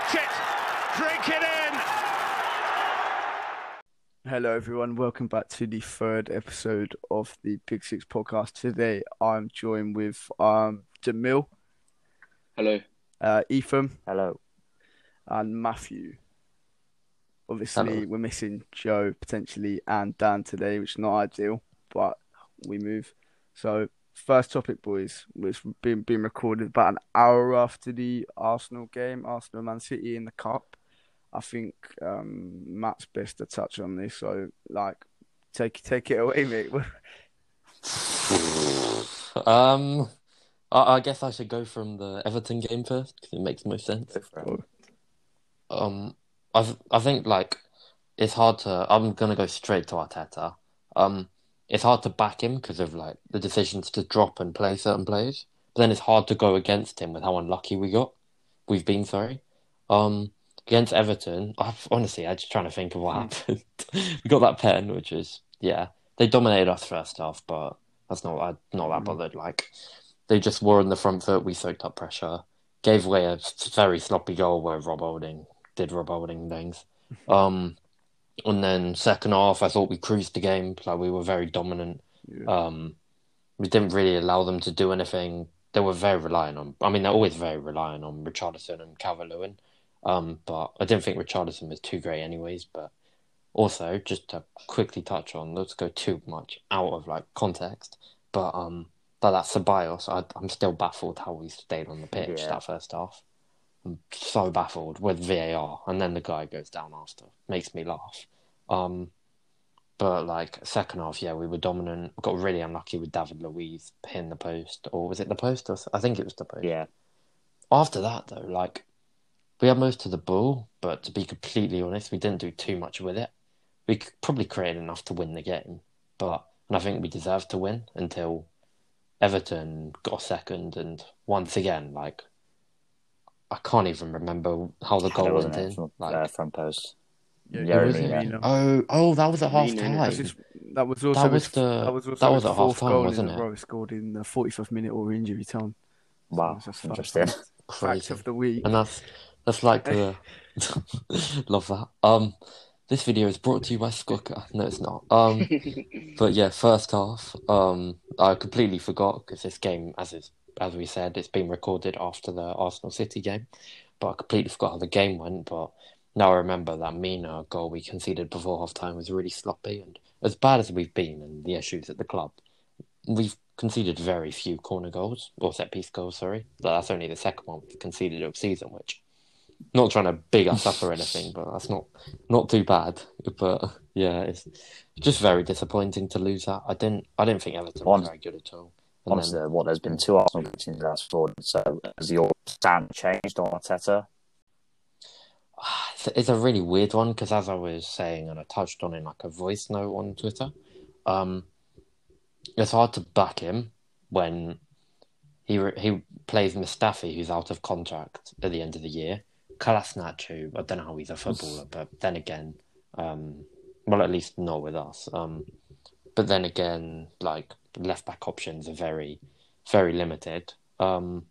Watch it. Drink it in. Hello, everyone. Welcome back to the third episode of the Big Six podcast. Today, I'm joined with um, Jamil, Hello. uh, Ethan, Hello. and Matthew. Obviously, Hello. we're missing Joe potentially and Dan today, which is not ideal, but we move. So, first topic, boys, was being being recorded about an hour after the Arsenal game, Arsenal Man City in the cup. I think um, Matt's best to touch on this. So, like, take take it away, mate. Um, I, I guess I should go from the Everton game first because it makes most sense. Um, I I think like it's hard to. I'm gonna go straight to Arteta. Um, it's hard to back him because of like the decisions to drop and play certain players. But then it's hard to go against him with how unlucky we got. We've been sorry. Um, against Everton, I honestly I'm just trying to think of what happened. we got that pen, which is yeah, they dominated us first half, but that's not I'm not that bothered. Like they just were on the front foot. We soaked up pressure, gave away a very sloppy goal where Rob Holding did Rob Holding things. Um, and then second half, I thought we cruised the game. Like we were very dominant. Um, we didn't really allow them to do anything. They were very reliant on. I mean, they're always very reliant on Richarlison and Calvert Lewin. Um, but I didn't think Richarlison was too great, anyways. But also, just to quickly touch on, let's go too much out of like context. But um, but that Ceballos, I, I'm still baffled how we stayed on the pitch Yeah. that first half. I'm so baffled with VAR, and then the guy goes down after. Makes me laugh. Um, but like second half, yeah, we were dominant. Got really unlucky with David Luiz hitting the post, or was it the post? Or, I think it was the post. Yeah. After that, though, like we had most of the ball, but to be completely honest, we didn't do too much with it. We probably created enough to win the game, but and I think we deserved to win until Everton got second, and once again, like I can't even remember how the goal It went wasn't in. from Like, uh, front post. Yeah, Yeah, was Mina. it? Mina. oh, oh, that was at half time. That was also That was his, the- that was also that was at fourth half-time, goal wasn't in it? a row. Scored in the 45th minute or injury time. Wow, So that's a fun interesting. fact. Fact Crazy. of the week. And that's that's like the love that. Um, this video is brought to you by Skooker. No, it's not. Um, but yeah, first half. Um, I completely forgot because this game, as is as we said, it's been recorded after the Arsenal City game. But I completely forgot how the game went. But now I remember that Mina goal we conceded before half time was really sloppy and as bad as we've been and the issues at the club, we've conceded very few corner goals or set piece goals. Sorry, But that's only the second one we've conceded of season, which not trying to big us up or anything, but that's not not too bad. But yeah, it's just very disappointing to lose that. I didn't I didn't think Everton was very good at all. And then, what there's been two Arsenal the last four. So has your stand changed on Arteta? it's, it's a really weird one because as I was saying and I touched on in like a voice note on Twitter, um, it's hard to back him when he re- he plays Mustafi, who's out of contract at the end of the year. Kolasinac, who I don't know how he's a footballer, but then again, um, well, at least not with us. Um, but then again, like left back options are very, very limited. Um,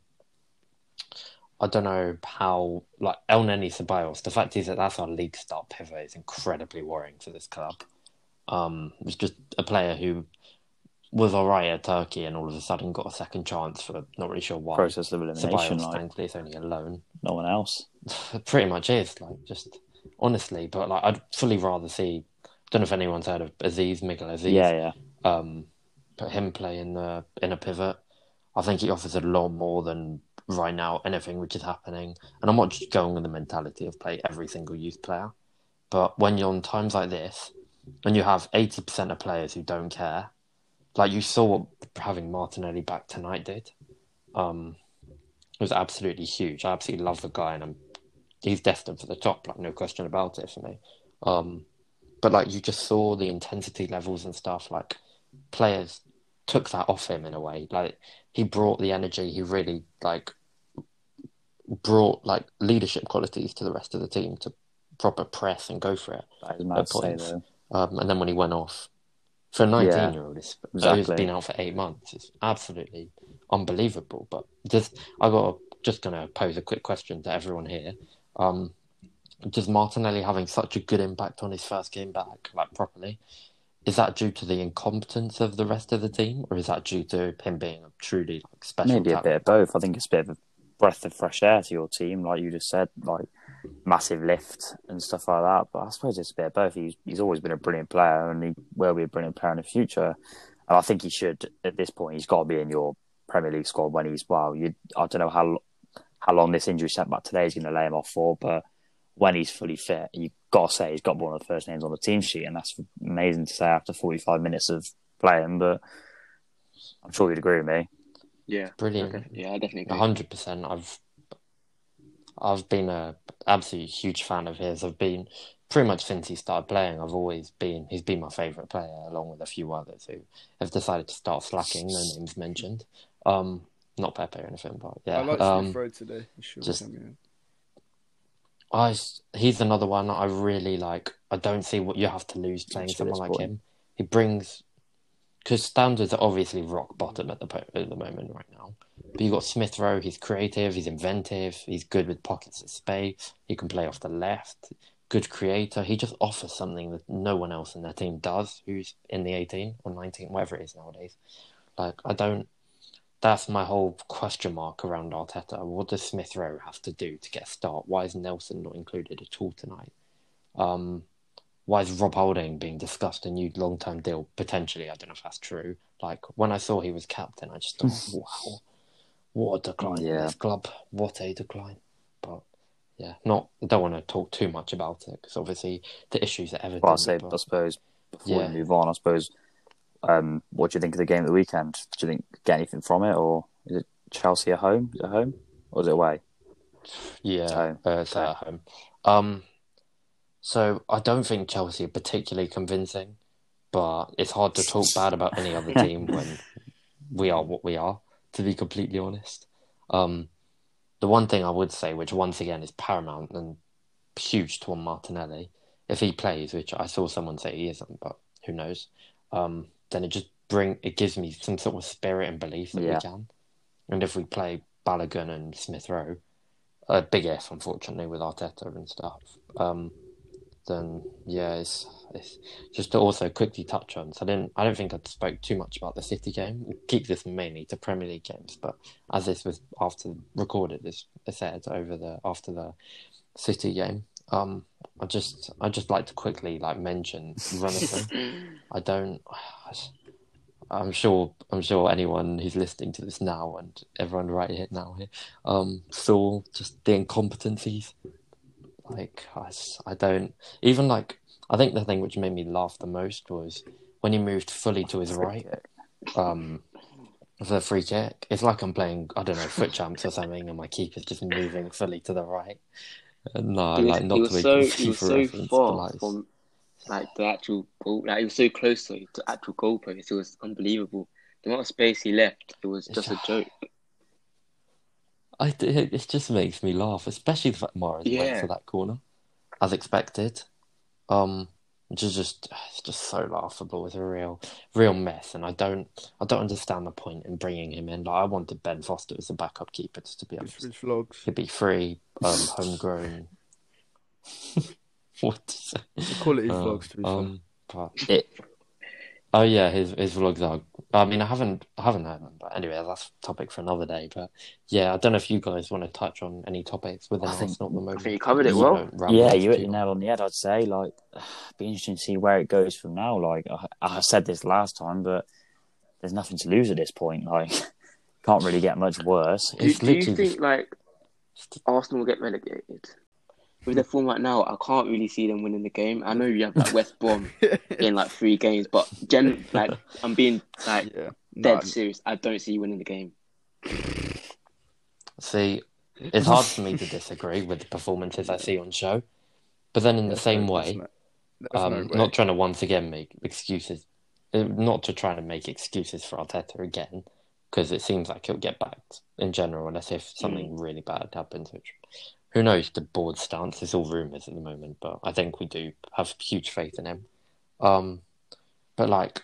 I don't know how, like Elneny Ceballos, the fact is that that's our league star pivot is incredibly worrying for this club. Um, it's just a player who was alright at Turkey and all of a sudden got a second chance for not really sure why. Process of elimination, Ceballos, like thankfully, is only a loan. no one else. Pretty much is like just honestly, but like I'd fully rather see. Don't know if anyone's heard of Azeez Miguel Azeez. Yeah, yeah. Um, him play in the in a pivot. I think he offers a lot more than right now anything which is happening. And I'm not just going with the mentality of play every single youth player, but when you're on times like this, and you have eighty percent of players who don't care, like you saw what having Martinelli back tonight did. Um, it was absolutely huge. I absolutely love the guy, and I'm, he's destined for the top, like no question about it for me. Um, but like you just saw the intensity levels and stuff. Like players took that off him in a way. Like he brought the energy. He really like brought like leadership qualities to the rest of the team to proper press and go for it. That is mad to say though. Um, and then when he went off for a 19 Yeah, year old, who's exactly. been out for eight months, it's absolutely unbelievable. But just, I got just going to pose a quick question to everyone here. Um, just Martinelli having such a good impact on his first game back, like properly. Is that due to the incompetence of the rest of the team, or is that due to him being a truly like special? Maybe a bit of both. I think it's a bit of a breath of fresh air to your team, like you just said, like massive lift and stuff like that. But I suppose it's a bit of both. He's he's always been a brilliant player, and he will be a brilliant player in the future. And I think he should at this point. He's got to be in your Premier League squad when he's well. You I don't know how how long this injury setback today is going to lay him off for, but when he's fully fit, you got to say he's got one of the first names on the team sheet, and that's amazing to say after 45 minutes of playing. But I'm sure you'd agree with me. Yeah, Brilliant. Okay. Yeah, I definitely agree. hundred percent. I've I've been a absolutely huge fan of his. I've been pretty much since he started playing. I've always been he's been my favourite player, along with a few others who have decided to start slacking. No names mentioned. Um, not Pepe or anything, but yeah. I like um, Smith Rowe today. He should just- come in. I he's another one I really like. I don't see what you have to lose playing someone like him. He brings because standards are obviously rock bottom at the po- at the moment right now. But you got Smith Rowe. He's creative. He's inventive. He's good with pockets of space. He can play off the left. Good creator. He just offers something that no one else in their team does. Who's in the eighteen or nineteen, whatever it is nowadays. Like I don't. That's my whole question mark around Arteta. What does Smith Rowe have to do to get a start? Why is Nelson not included at all tonight? Um, why is Rob Holding being discussed a new long term deal potentially? I don't know if that's true. Like when I saw he was captain, I just thought, wow, what a decline in Yeah. this club! What a decline. But yeah, not. I don't want to talk too much about it because obviously the issues at Everton. Well, I say, but- I suppose before Yeah. we move on, I suppose, um, what do you think of the game of the weekend? Do you think get anything from it, or is it Chelsea at home? Is it home or is it away? Yeah, So- uh, it's at home. Um, so I don't think Chelsea are particularly convincing, but it's hard to talk bad about any other team when we are what we are. To be completely honest, um, the one thing I would say, which once again is paramount and huge to Martinelli, if he plays, which I saw someone say he isn't, but who knows, um, then it just bring it gives me some sort of spirit and belief that Yeah. we can. And if we play Balogun and Smith Rowe, a big if, unfortunately, with Arteta and stuff. Um, then yeah, it's, it's just to also quickly touch on. So I didn't, I don't think I spoke too much about the City game. We'll keep this mainly to Premier League games, but as this was after recorded, this I said over the after the City game, um, I just I just like to quickly like mention Runarsson. I don't. I'm sure. I'm sure anyone who's listening to this now and everyone right here now here, um, saw just the incompetencies. Like I, I don't even like. I think the thing which made me laugh the most was when he moved fully to his right. Um, for the free kick, it's like I'm playing. I don't know foot champs or something, and my keeper's just moving fully to the right. No, He was, like not he to was make so a he was so far like, from like the actual goal. Like he was so close to the actual goalpost. It was unbelievable. The amount of space he left, it was just a joke. I, it it just makes me laugh, especially the fact Mahrez went Yeah. for that corner, as expected. Um, which is just it's just so laughable. It's a real, real mess, and I don't, I don't understand the point in bringing him in. Like I wanted Ben Foster as a backup keeper, just to be honest. which vlogs? He'd be free, um, homegrown. what? Quality Uh, vlogs, to be fair. um, but It, Oh yeah, his his vlogs are. I mean, I haven't I haven't heard them, but anyway, that's a topic for another day. But yeah, I don't know if you guys want to touch on any topics within I think- Arsenal at the moment. think you covered it You well. don't yeah, you hit too the nail on the head. I'd say like, be interesting to see where it goes from now. Like I, I said this last time, but there's nothing to lose at this point. Like, can't really get much worse. Do, do you think like Arsenal will get relegated? With the form right now, I can't really see them winning the game. I know you have like West Brom in like three games, but gen like I'm being like yeah. dead Nah, serious. I don't see you winning the game. See, it's hard for me to disagree with the performances I see on show, but then in the there's same no- way, there's no- um, way. not trying to once again make excuses, uh, not to try to make excuses for Arteta again, because it seems like he'll get backed in general, unless if something Mm. really bad happens, which who knows the board stance. It's all rumours at the moment, but I think we do have huge faith in him. Um, but like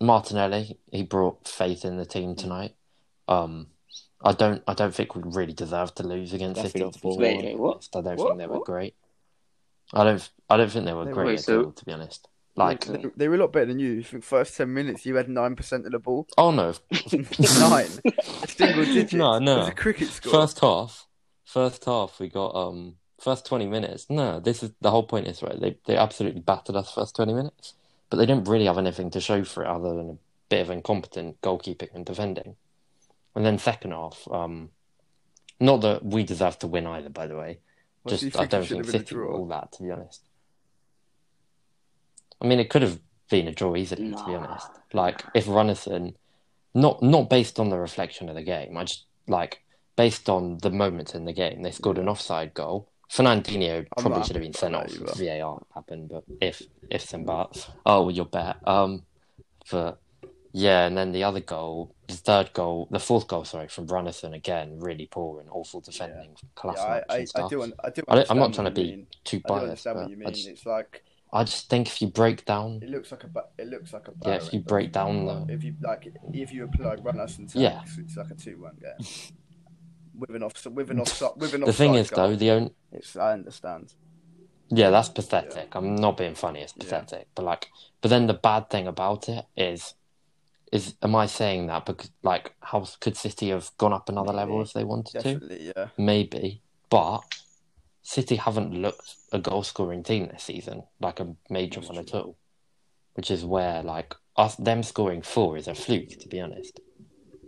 Martinelli, he brought faith in the team tonight. Um, I don't I don't think we really deserve to lose against Definitely City. not To be. Wait, wait, what? I don't What? think they were What? great. I don't I don't think they were They great at so- all, to be honest. Like They, they were a lot better than you. I think first ten minutes you had nine percent of the ball. oh no, Nine. Single digits. No, no. It was a cricket score. First half, first half, we got um first twenty minutes. No, this is the whole point. Is right. They they absolutely battered us first twenty minutes, but they didn't really have anything to show for it other than a bit of incompetent goalkeeping and defending. And then second half, um, not that we deserve to win either. By the way, What, so you just I don't think have been City all that. To be honest, I mean it could have been a draw easily. To be honest, like if Runarsson, not not based on the reflection of the game. I just like based on the moments in the game. They scored an offside goal. Fernandinho probably should have been sent off if. VAR happened, but if ifs and buts. Oh, well, your bet. Um, but yeah, and then the other goal, the third goal, the fourth goal, sorry, from Runarsson again, really poor and awful defending, class Yeah, I, I, I, do, I do. I I'm not trying to be mean. too biased, understand but what you mean. I just, It's like I just think if you break down, it looks like a. It looks like a. Yeah, if you break down the- If you like, if you apply run us and tax, Yeah. it's like a two-one game. With an off, with an offside, with an the thing is goal. though, the only It's, I understand. Yeah, that's pathetic. I'm not being funny. It's pathetic. But like, but then the bad thing about it is, is am I saying that because like, how could City have gone up another level if they wanted to? Yeah. Maybe, but City haven't looked a goal scoring team this season, like a major That's one at all. Which is where like us them scoring four is a fluke, to be honest.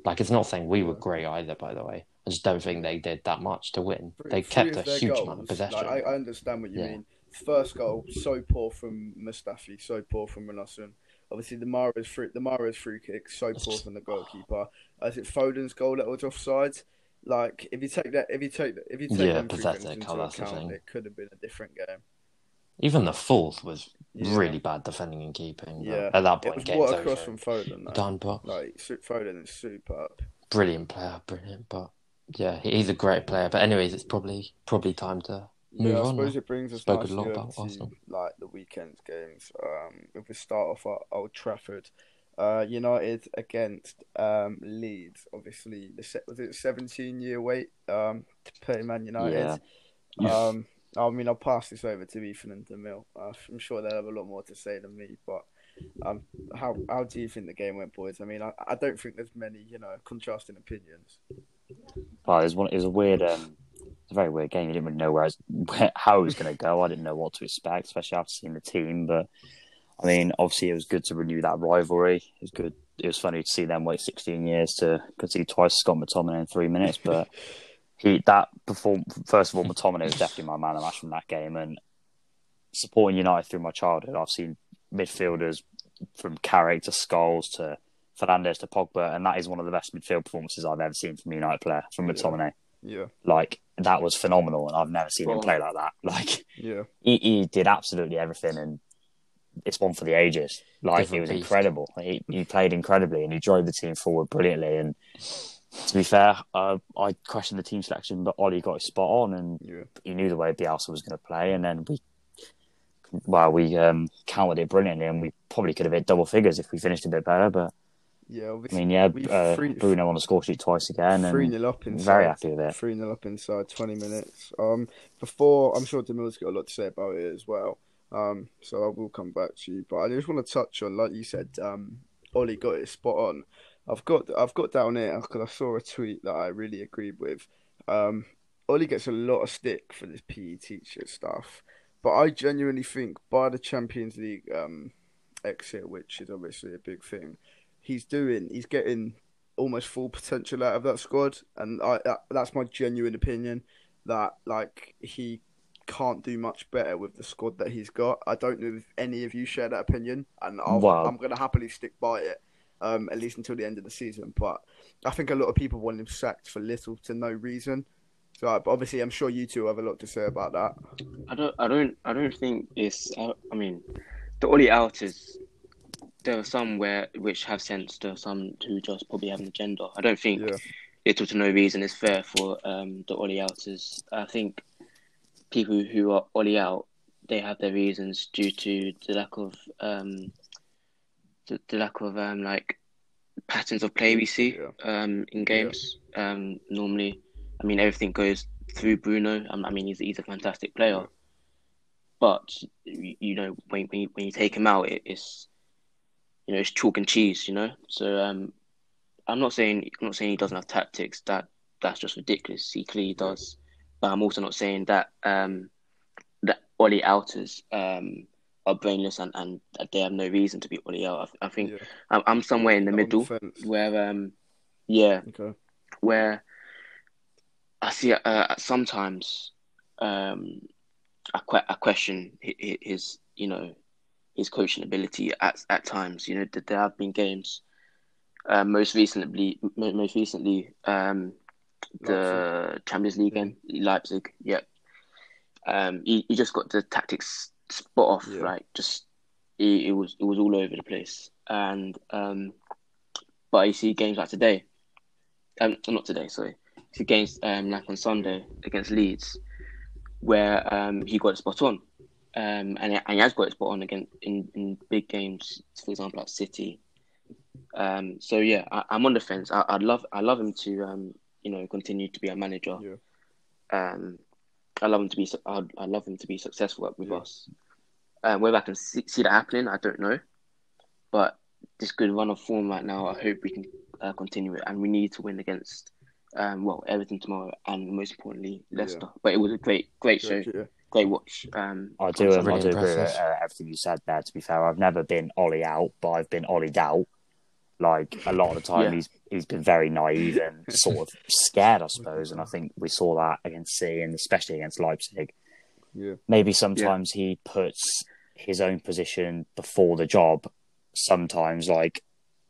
Like it's not saying we were great either, by the way. I just don't think they did that much to win. Three- They kept a huge goals, amount of possession. Like, I, I understand what you Yeah. mean. First goal, so poor from Mustafi, so poor from Runarsson. Obviously, the Mahrez free, the Mahrez free kick, so It's poor just- from the goalkeeper. Is it Foden's goal that was offside? Like, if you take that, if you take that, if you take Yeah, them pathetic, into oh, that's the account, thing. it could have been a different game. Even the fourth was Yeah. really bad defending and keeping. Yeah, At that point, It was game's what a over. from Foden, though. Done, but Like, Foden is superb. brilliant player, brilliant. But yeah, he's a great player. But anyways, it's probably probably time to move yeah, I on. suppose now. it brings us Spoken a nicely lot about to Arsenal. like the weekend's games. Um, if we start off at Old Trafford, uh, United against um, Leeds. Obviously, the se- was it seventeen year wait um, to play Man United. Yeah. Um, I mean, I'll pass this over to Ethan and Damil. Uh, I'm sure they'll have a lot more to say than me. But um, how how do you think the game went, boys? I mean, I, I don't think there's many you know contrasting opinions. It was one. It was a weird, um, it's a very weird game. You didn't really know where, was, where how it was going to go. I didn't know what to expect, especially after seeing the team. But I mean, obviously, it was good to renew that rivalry. It was good. It was funny to see them wait 16 years to concede twice Scott McTominay in three minutes. But he that perform first of all, McTominay was definitely my man of match from that game. And supporting United through my childhood, I've seen midfielders from Carrick to Scholes to Fernandes to Pogba, and that is one of the best midfield performances I've ever seen from a United player from Yeah. McTominay. Yeah, Like that was phenomenal, and I've never seen him play like that. Like yeah, he, he did absolutely everything, and it's one for the ages. Like Different it was beast. incredible. He, he played incredibly, and he drove the team forward brilliantly. And to be fair, uh, I questioned the team selection, but Ollie got it spot on, and yeah. he knew the way Bielsa was going to play, and then we. Well, we um, countered it brilliantly, and we probably could have hit double figures if we finished a bit better. But Yeah, I mean, yeah, uh, free- Bruno on the score sheet twice again, three and nil up inside. very happy with it. Three 0 up inside twenty minutes. Um, before I'm sure Damil's got a lot to say about it as well. Um, so I will come back to you, but I just want to touch on, like you said, um, Ollie got it spot on. I've got I've got down here because I saw a tweet that I really agreed with. Um, Ollie gets a lot of stick for this PE teacher stuff, but I genuinely think by the Champions League um, exit, which is obviously a big thing, he's doing he's getting almost full potential out of that squad, and I that, that's my genuine opinion that like he can't do much better with the squad that he's got. I don't know if any of you share that opinion, and I'll, Well- I'm going to happily stick by it, um, at least until the end of the season. But I think a lot of people want him sacked for little to no reason. So uh, obviously, I'm sure you two have a lot to say about that. I don't, I don't, I don't think it's. I, I mean, the Ollie outers. There are some where which have sense. There are some who just probably have an agenda. I don't think Yeah. little to no reason is fair for um, the Ollie outers. I think people who are Ollie out, they have their reasons due to the lack of um, the, the lack of um, like patterns of play we see Yeah. um, in games. Um, normally, I mean, everything goes through Bruno. I mean, he's he's a fantastic player, Yeah. but you, you know when when you, when you take him out, it, it's you know it's chalk and cheese. You know, so um, I'm not saying I'm not saying he doesn't have tactics. That that's just ridiculous. He clearly does, but I'm also not saying that um, that Ollie outers um, are brainless and, and that they have no reason to be Ollie out. I, I think Yeah. I'm, I'm somewhere in the middle where um, yeah, Okay. where I see uh, sometimes um, I, que- I question hi- hi- his, you know, his coaching ability at at times. You know, there have been games. Uh, most recently, most recently, um, the Champions League game, Leipzig. Yep. Um, he, he just got the tactics spot off. Yeah. Like just, it, it was it was all over the place. And um, but you see games like today. Um, not today. Sorry. See games um like on Sunday against Leeds, where um he got spot on. Um, and, and he has got it spot on again in, in big games, for example, at City. Um, so yeah, I, I'm on the fence. I, I'd love, I love him to, um, you know, continue to be a manager. Yeah. Um, I love him to be, I'd, I love him to be successful with Yeah. us. Um, whether I can see, see that happening, I don't know. But this good run of form right now, I hope we can uh, continue it, and we need to win against, um, well, Everton tomorrow, and most importantly, Leicester. But it was a great, great show, Yeah. great watch. Um, I do, Sunday. I do agree with uh, everything you said there. To be fair, I've never been Ollie out, but I've been Ollied out. Like a lot of the time, Yeah. he's he's been very naive and sort of scared, I suppose. And I think we saw that against City and especially against Leipzig. Yeah. Maybe sometimes he puts his own position before the job. Sometimes, like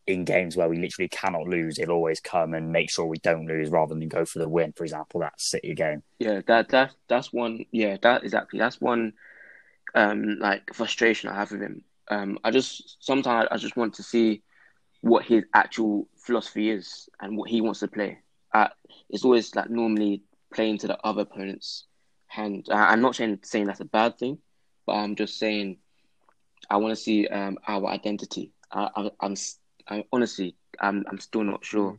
in games where we literally cannot lose, he'll always come and make sure we don't lose rather than go for the win. For example, that City game. Yeah, that that that's one. Yeah, that exactly. That's one. Um, like frustration I have with him. Um, I just sometimes I just want to see what his actual philosophy is and what he wants to play. Uh, it's always like normally playing to the other opponent's hand. I, I'm not saying saying that's a bad thing, but I'm just saying I want to see um our identity. I, s- I, honestly I'm I'm still not sure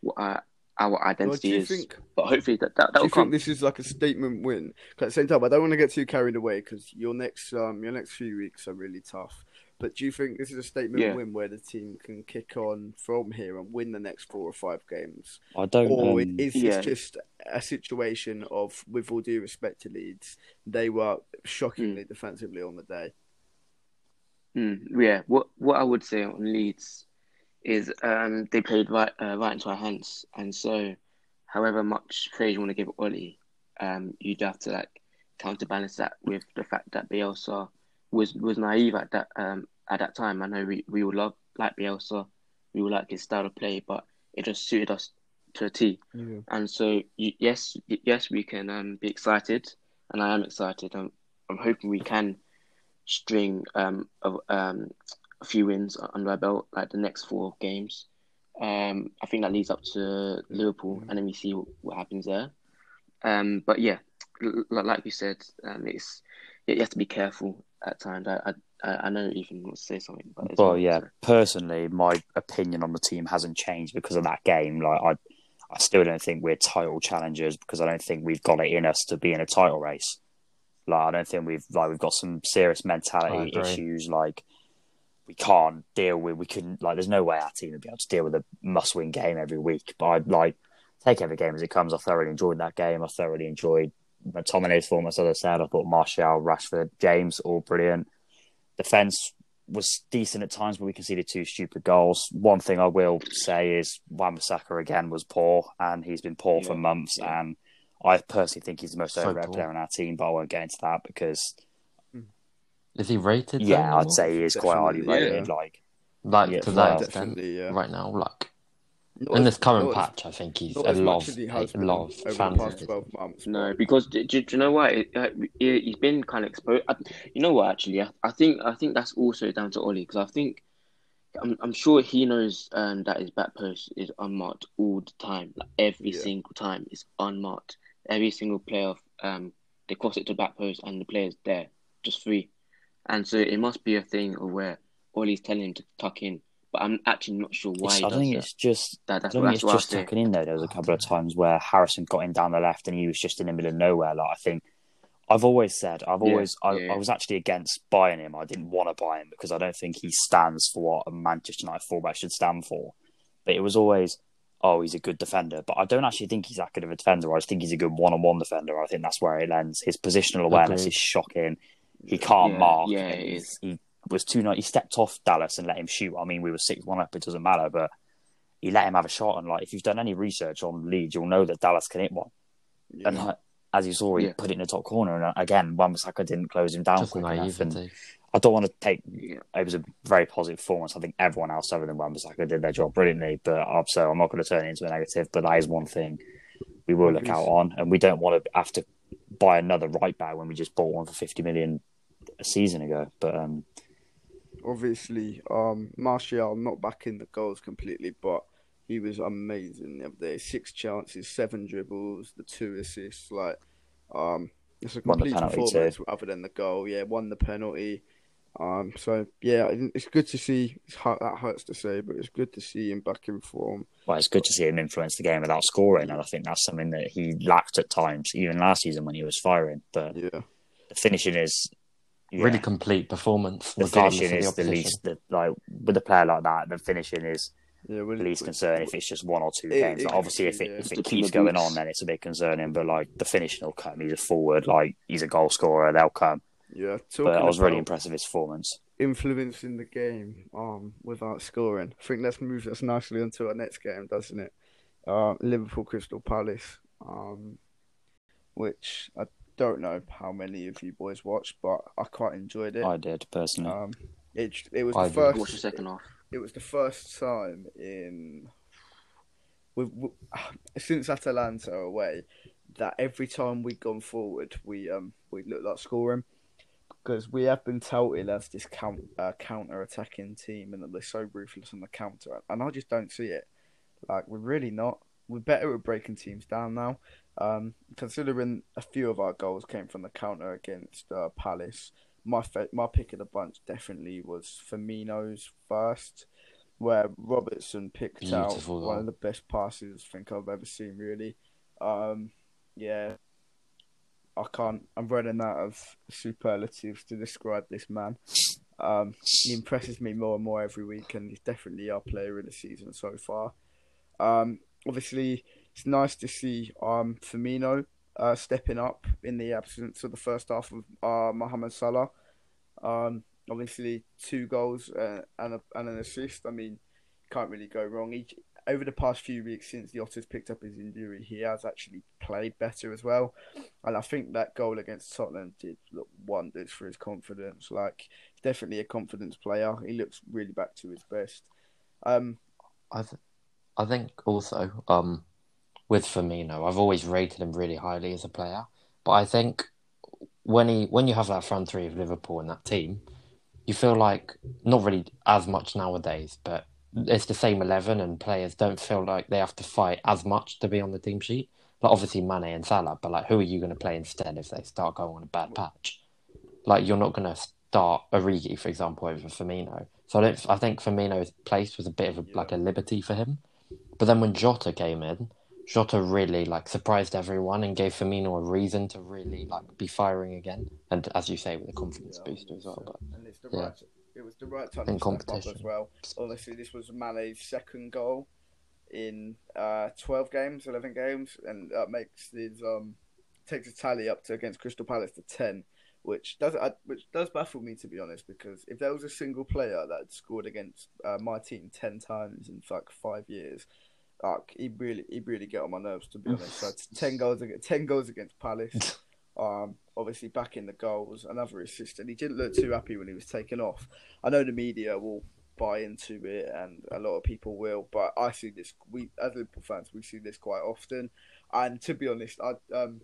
what uh, our identity you is, think? but hopefully that that, that Do will you come. think this is like a statement win? 'Cause at the same time, I don't want to get too carried away because your next um your next few weeks are really tough. But do you think this is a statement Yeah. win where the team can kick on from here and win the next four or five games, I don't. or um, is Yeah. just a situation of, with all due respect to Leeds, they were shockingly Hmm. defensively on the day? Mm, yeah, what what I would say on Leeds is um, they played right uh, right into our hands, and so however much praise you want to give Oli, um, you'd have to like counterbalance that with the fact that Bielsa was was naive at that um, at that time. I know we we all love like Bielsa, we all like his style of play, but it just suited us to a T. Yeah. And so yes, yes, we can um, be excited, and I am excited. I'm I'm hoping we can string um, of, um, a few wins under our belt, like the next four games. Um, I think that leads up to Liverpool, and then we see what, what happens there. Um, but yeah, l- like we said, um, it's you have to be careful at times. I I, I know Ethan wants to say something, but Well, well, yeah. so- Personally, my opinion on the team hasn't changed because of that game. Like, I, I still don't think we're title challengers because I don't think we've got it in us to be in a title race. Like, I don't think we've like we've got some serious mentality issues. Like, we can't deal with. We couldn't like. There's no way our team would be able to deal with a must-win game every week. But I'd like take every game as it comes. I thoroughly enjoyed that game. I thoroughly enjoyed McTominay's performance. As I said, I thought Martial, Rashford, James, all brilliant. Defense was decent at times, but we conceded two stupid goals. One thing I will say is Wan-Bissaka again was poor, and he's been poor for months. yeah. And I personally think he's the most So overrated player on our team, but I won't get into that because Is he rated? yeah, though, I'd say he is quite highly Definitely, yeah. rated. Like like yeah, to that extent yeah. right now. Like Not in as- this current not as- patch, I think he's not a as lot of he has a lot of fans. past twelve months. No, because do, do, do you know what? It, uh, he- he's been kind of exposed. I, you know what? Actually, I, I think I think that's also down to Ollie because I think I'm I'm sure he knows um, that his back post is unmarked all the time. Like every Yeah. single time, it's unmarked. Every single player, um, they cross it to back post and the player's there, just free. And so it must be a thing where Ollie's telling him to tuck in. But I'm actually not sure why. It's- I think that. it's just That- I that's don't think it's just tucking in there. There was a oh, couple of times where Harrison got in down the left and he was just in the middle of nowhere. Like I think I've always said, I've Yeah, always I, yeah, I was actually against buying him. I didn't want to buy him because I don't think he stands for what a Manchester United fullback should stand for. But it was always, oh, he's a good defender. But I don't actually think he's that good of a defender. I just think he's a good one-on-one defender. I think that's where it ends. His positional awareness is shocking. He can't Yeah, mark. yeah, and it he's- is. He was too. He stepped off Dallas and let him shoot. I mean, we were six-one up. It doesn't matter, but he let him have a shot. And like, if you've done any research on Leeds, you'll know that Dallas can hit one. Yeah. And like, as you saw, he Yeah. put it in the top corner. And uh, again, Wan-Bissaka didn't close him down Just quick enough. And. I don't want to take. Yeah. It was a very positive performance. I think everyone else other than Wan-Bissaka did their job brilliantly. But I'm so I'm not going to turn it into a negative. But that is one thing we will look out on, and we don't want to have to buy another right back when we just bought one for 50 million a season ago. But um, obviously, um, Martial not back in the goals completely, but he was amazing the other day. Six chances, seven dribbles, the two assists. Like, um, it's a complete performance other than the goal. Yeah, won the penalty. Um, so yeah, it's good to see. It's hurt, that hurts to say, but it's good to see him back in form. well, it's good to see him influence the game without scoring, and I think that's something that he lacked at times, even last season when he was firing. But Yeah, the finishing is yeah, Really complete performance, the finishing of the is the least. The, like with a player like that, the finishing is yeah. Well, the least concern if it's just one or two It- games. Like, obviously, if it yeah. if it keeps going on, then it's a bit concerning. But like the finishing will come. He's a forward. Like he's a goal scorer. They'll come. Yeah. But I was really about impressed with his performance. influencing the game um, without scoring. I think that's moves us nicely onto our next game, doesn't it? Uh, Liverpool Crystal Palace, um, which I don't know how many of you boys watched, but I quite enjoyed it. I did personally. Um, it it was I the did. I watched the second half. It was the first time in with, with since Atalanta away that every time we'd gone forward, we um we looked like scoring because we have been touted as this count, uh, counter attacking team and that they're so ruthless on the counter, and I just don't see it. Like we're really not. We're better at breaking teams down now. Um, considering a few of our goals came from the counter against uh, Palace, my fa- my pick of the bunch definitely was Firmino's first, where Robertson picked out Beautiful one of the best passes I think I've ever seen. Really, um, yeah. I can't. I'm running out of superlatives to describe this man. Um, he impresses me more and more every week, and he's definitely our player of the season so far. Um, obviously, it's nice to see um, Firmino uh, stepping up in the absence of the first half of uh, Mohamed Salah. Um, obviously, two goals uh, and, a, and an assist. I mean, can't really go wrong. Each over the past few weeks since the Otters picked up his injury, he has actually played better as well. And I think that goal against Tottenham did look wonders for his confidence. Like, definitely a confidence player. He looks really back to his best. Um, I, th- I think also um, with Firmino, I've always rated him really highly as a player. But I think when he when you have that front three of Liverpool and that team, you feel like not really as much nowadays, but it's the same eleven, and players don't feel like they have to fight as much to be on the team sheet. Like obviously Mane and Salah, but like who are you going to play instead if they start going on a bad patch? Like you're not going to start Origi, for example, over Firmino. So I don't. I think Firmino's place was a bit of a, like a liberty for him. But then when Jota came in, Jota really like surprised everyone and gave Firmino a reason to really like be firing again. And as you say, with a confidence booster as well. But and it's the yeah. right. It was the right time In to step up competition. as well. Obviously, this was Mane's second goal in uh, twelve games, eleven games, and that makes his um takes a tally up to against Crystal Palace to ten, which does uh, which does baffle me to be honest. Because if there was a single player that had scored against uh, my team ten times in like five years. Like he really, he really get on my nerves to be honest. So ten goals against ten goals against Palace. Um, obviously back in the goals, another assist, and he didn't look too happy when he was taken off. I know the media will buy into it, and a lot of people will, but I see this. We as Liverpool fans, we see this quite often, and to be honest, I um,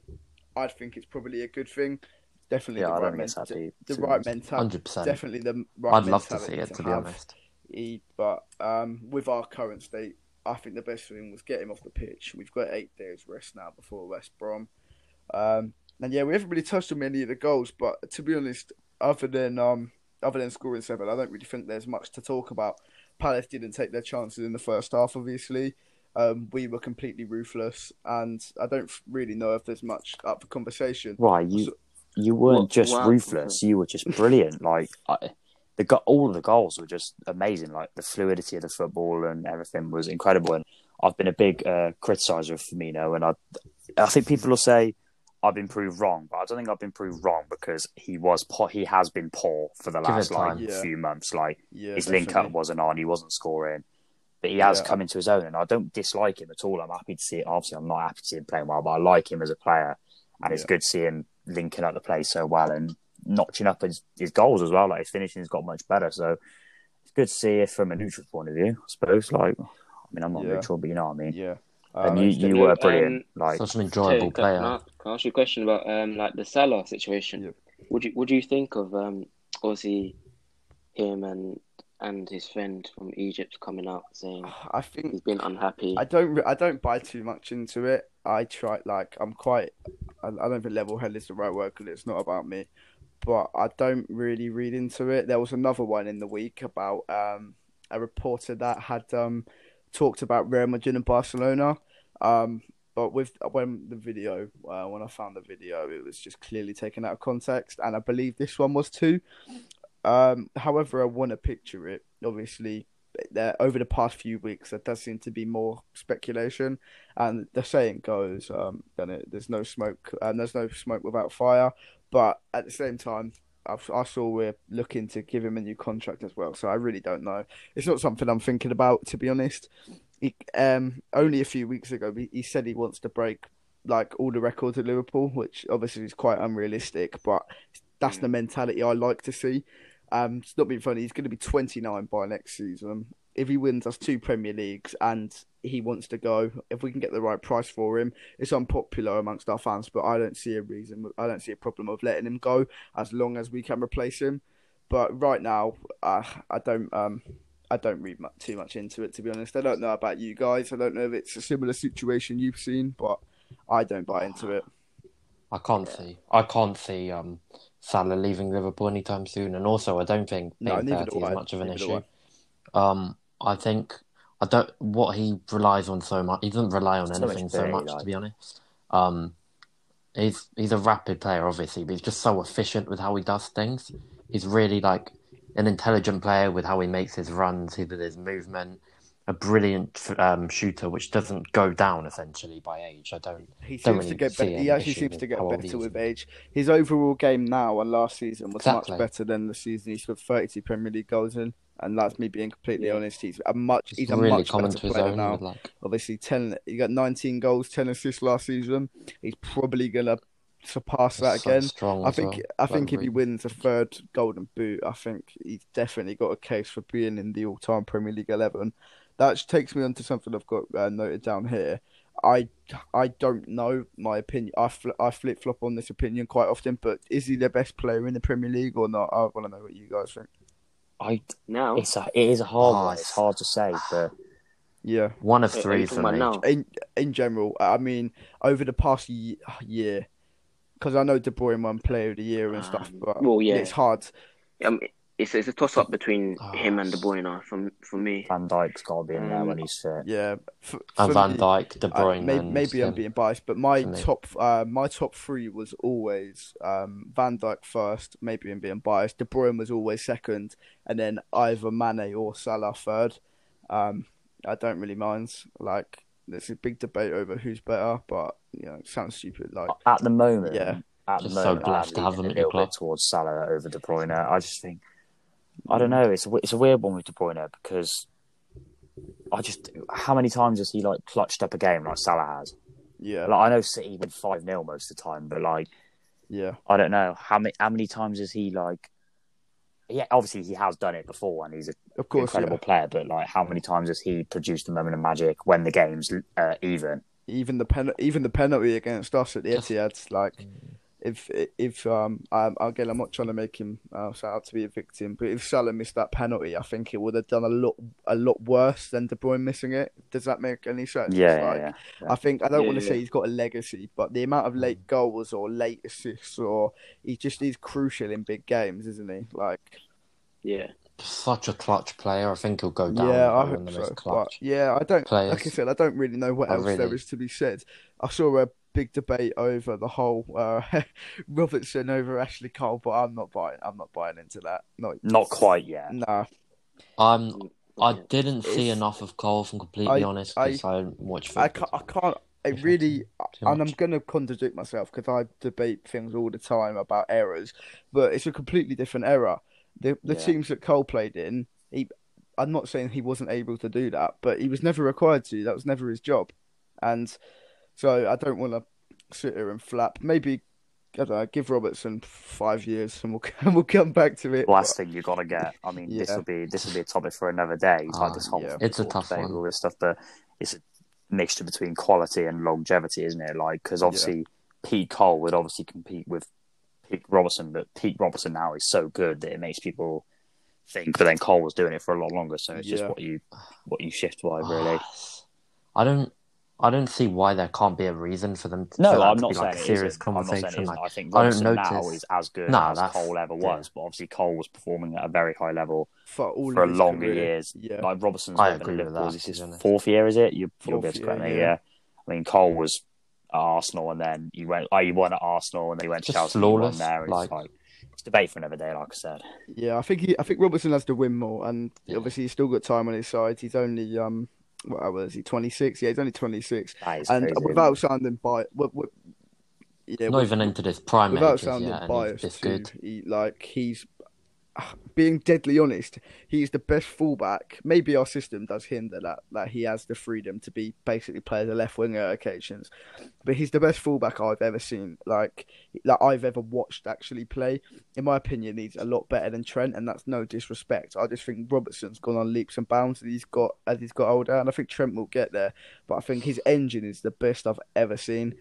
I think it's probably a good thing. Definitely Yeah, the I right don't miss that. men- to- the to right mentality. hundred percent. Definitely the right mentality. I'd love to see mentality it, to be have. honest. He, but um, with our current state, I think the best thing was get him off the pitch. We've got eight days rest now before West Brom. Um, and yeah, we haven't really touched on many of the goals, but to be honest, other than um, other than scoring seven, I don't really think there's much to talk about. Palace didn't take their chances in the first half. Obviously, um, we were completely ruthless, and I don't really know if there's much up for conversation. Why you you weren't What- just wow. ruthless; you were just brilliant. like I, the go- all of the goals were just amazing. Like the fluidity of the football and everything was incredible. And I've been a big uh, criticizer of Firmino, and I I think people will say I've been proved wrong, but I don't think I've been proved wrong because he was poor, he has been poor for the last like. Yeah. few months. Like Yeah, his link up wasn't on, he wasn't scoring. But he has Yeah. come into his own, and I don't dislike him at all. I'm happy to see it. Obviously, I'm not happy to see him playing well, but I like him as a player, and it's good to see him linking up the play so well and notching up his, his goals as well. Like his finishing has got much better, so it's good to see it from a neutral point of view. I suppose. Like, I mean, I'm not Yeah. neutral, but you know what I mean. Yeah, and Uh, you, you definitely- were Um, brilliant. like, Such an enjoyable can, player. Can I, can I ask you a question about um like the Salah situation? Yep. What do you what do you think of um obviously him and and his friend from Egypt coming out saying I think he's been unhappy? I don't. I don't buy too much into it. I try like I'm quite. I, I don't think level head is the right word because it's not about me, but I don't really read into it. There was another one in the week about um a reporter that had um talked about Real Madrid and Barcelona. Um, but with when the video, uh, when I found the video, it was just clearly taken out of context, and I believe this one was too. Um, however, I want to picture it. Obviously, there over the past few weeks, there does seem to be more speculation, and the saying goes, um, it, there's no smoke, and there's no smoke without fire. But at the same time, I saw we're looking to give him a new contract as well, so I really don't know. It's not something I'm thinking about, to be honest. He, um, only a few weeks ago, he, he said he wants to break like all the records at Liverpool, which obviously is quite unrealistic, but that's the mentality I like to see. Um, it's not being funny. He's going to be 29 by next season. If he wins us two Premier Leagues and he wants to go, if we can get the right price for him, it's unpopular amongst our fans, but I don't see a reason. I don't see a problem of letting him go as long as we can replace him. But right now, uh, I don't. Um, I don't read much, too much into it, to be honest. I don't know about you guys. I don't know if it's a similar situation you've seen, but I don't buy into it. I can't see. I can't see um Salah leaving Liverpool anytime soon, and also I don't think No, being neither thirty is I. much of an issue. Um, I think I don't what he relies on so much. He doesn't rely on It's anything so much, like. to be honest. Um, he's he's a rapid player, obviously, but he's just so efficient with how he does things. He's really like an intelligent player with how he makes his runs, with his movement. A brilliant um, shooter, which doesn't go down essentially by age. I don't. He Don't seems to get. He actually seems to get how old he better with age. His overall game now and last season was Exactly. much better than the season he scored 32 Premier League goals in. And that's me being completely Yeah. honest. He's a much. He's He's a really much come better into his player own now. like Obviously, ten. He got 19 goals, 10 assists last season. He's probably gonna surpass that so again. strong. I think well. I think if he wins a third Golden Boot, I think he's definitely got a case for being in the all-time Premier League eleven. That takes me on to something I've got uh, noted down here. I I don't know my opinion. I fl- I flip flop on this opinion quite often, but is he the best player in the Premier League or not? I want to know what you guys think. I, now, it's a, it is a hard Oh, one. It's hard to say, but Yeah, one of Are- are three you for me. now? in in general, I mean, over the past ye- year, because I know De Bruyne won Player of the Year and stuff, Um, but well, yeah. it's hard. um, it's it's a toss up between Oh, him and De Bruyne for for me. Van Dijk's got to be in there Um, when he's fit. Yeah, f- And for Van me- Dijk, De Uh, Bruyne, maybe, and maybe I'm being biased, but my top uh, my top three was always um, Van Dijk first. Maybe I'm being biased. De Bruyne was always second, and then either Mane or Salah third. Um, I don't really mind. Like there's a big debate over who's better, but you know, it sounds stupid. Like At the moment, Yeah. at the Just so moment, blessed I'm to have leaning him a at your little club. bit towards Salah over De Bruyne. I just think, I don't know. It's a, it's a weird one with De Bruyne because I just how many times has he like clutched up a game like Salah has? yeah, Like I know City win five 0 most of the time, but like yeah, I don't know how many how many times has he like. Yeah, obviously he has done it before, and he's an of course, incredible player. But like, how many times has he produced a moment of magic when the game's uh, even? Even the pen, even the penalty against us at the Etihad, like. If if um um again I'm not trying to make him uh, set out to be a victim, but if Salah missed that penalty, I think it would have done a lot a lot worse than De Bruyne missing it. Does that make any sense? Yeah, Like, yeah, yeah. I think I don't want to Yeah. say he's got a legacy, but the amount of late goals or late assists or he just is crucial in big games, isn't he? Like Yeah, such a clutch player. I think he'll go down Yeah, I as one hope so. most But clutch. yeah, I don't. players. Like I said, I don't really know what I else there really- is to be said. I saw a big debate over the whole uh, Robertson over Ashley Cole, but I'm not buying. I'm not buying into that. Not, Not quite yet. nah. I'm. I didn't see It's- enough of Cole, if I'm completely I- honest, I- because I, don't watch I can't. I can't. It really, and I'm gonna contradict myself because I debate things all the time about errors, but it's a completely different era. The the Yeah. teams that Cole played in, he, I'm not saying he wasn't able to do that, but he was never required to. That was never his job, and so I don't want to sit here and flap. Maybe I don't know. Give Robertson five years, and we'll and we'll come back to it. Last thing you got to get. I mean, this Yeah. will be this will be a topic for another day. Ah, like this whole yeah. It's a sort of tough debate one. all this stuff, but it's a mixture between quality and longevity, isn't it? Like because obviously Pete Cole would obviously compete with Pete Robertson, but Pete Robertson now is so good that it makes people think. But then Cole was doing it for a lot longer, so it's just what you what you shift by really. Ah, I don't. I don't see why there can't be a reason for them. To, No, for I'm to not be saying like a serious. I'm not saying it conversation. Like, I think I don't Robertson now is as good Nah, as Cole ever yeah. was, but obviously Cole was performing at a very high level for all for a longer career. years. Yeah, Like Robertson's I not agree with Liverpool. that, This is be fourth year, is it? You, you'll be able Fourth to correct year, me. yeah. Yeah. I mean, Cole was at Arsenal, and then you went. Oh, you won at Arsenal, and then you went to Just Chelsea. You won flawless, there. It's like- like, it's debate for another day, like I said. Yeah, I think he, I think Robertson has to win more, and Yeah. obviously he's still got time on his side. He's only um, what was he? Twenty six. Yeah, he's only twenty six, That is and crazy. without sounding biased, yeah, not even into this prime without ages sounding yet, biased, this too, good. he like he's being deadly honest. He's the best fullback. Maybe our system does hinder that that he has the freedom to be basically play as a left winger occasions, but he's the best fullback I've ever seen. Like that I've ever watched actually play. In my opinion, he's a lot better than Trent, and that's no disrespect. I just think Robertson's gone on leaps and bounds as he's got as he's got older, and I think Trent will get there. But I think his engine is the best I've ever seen.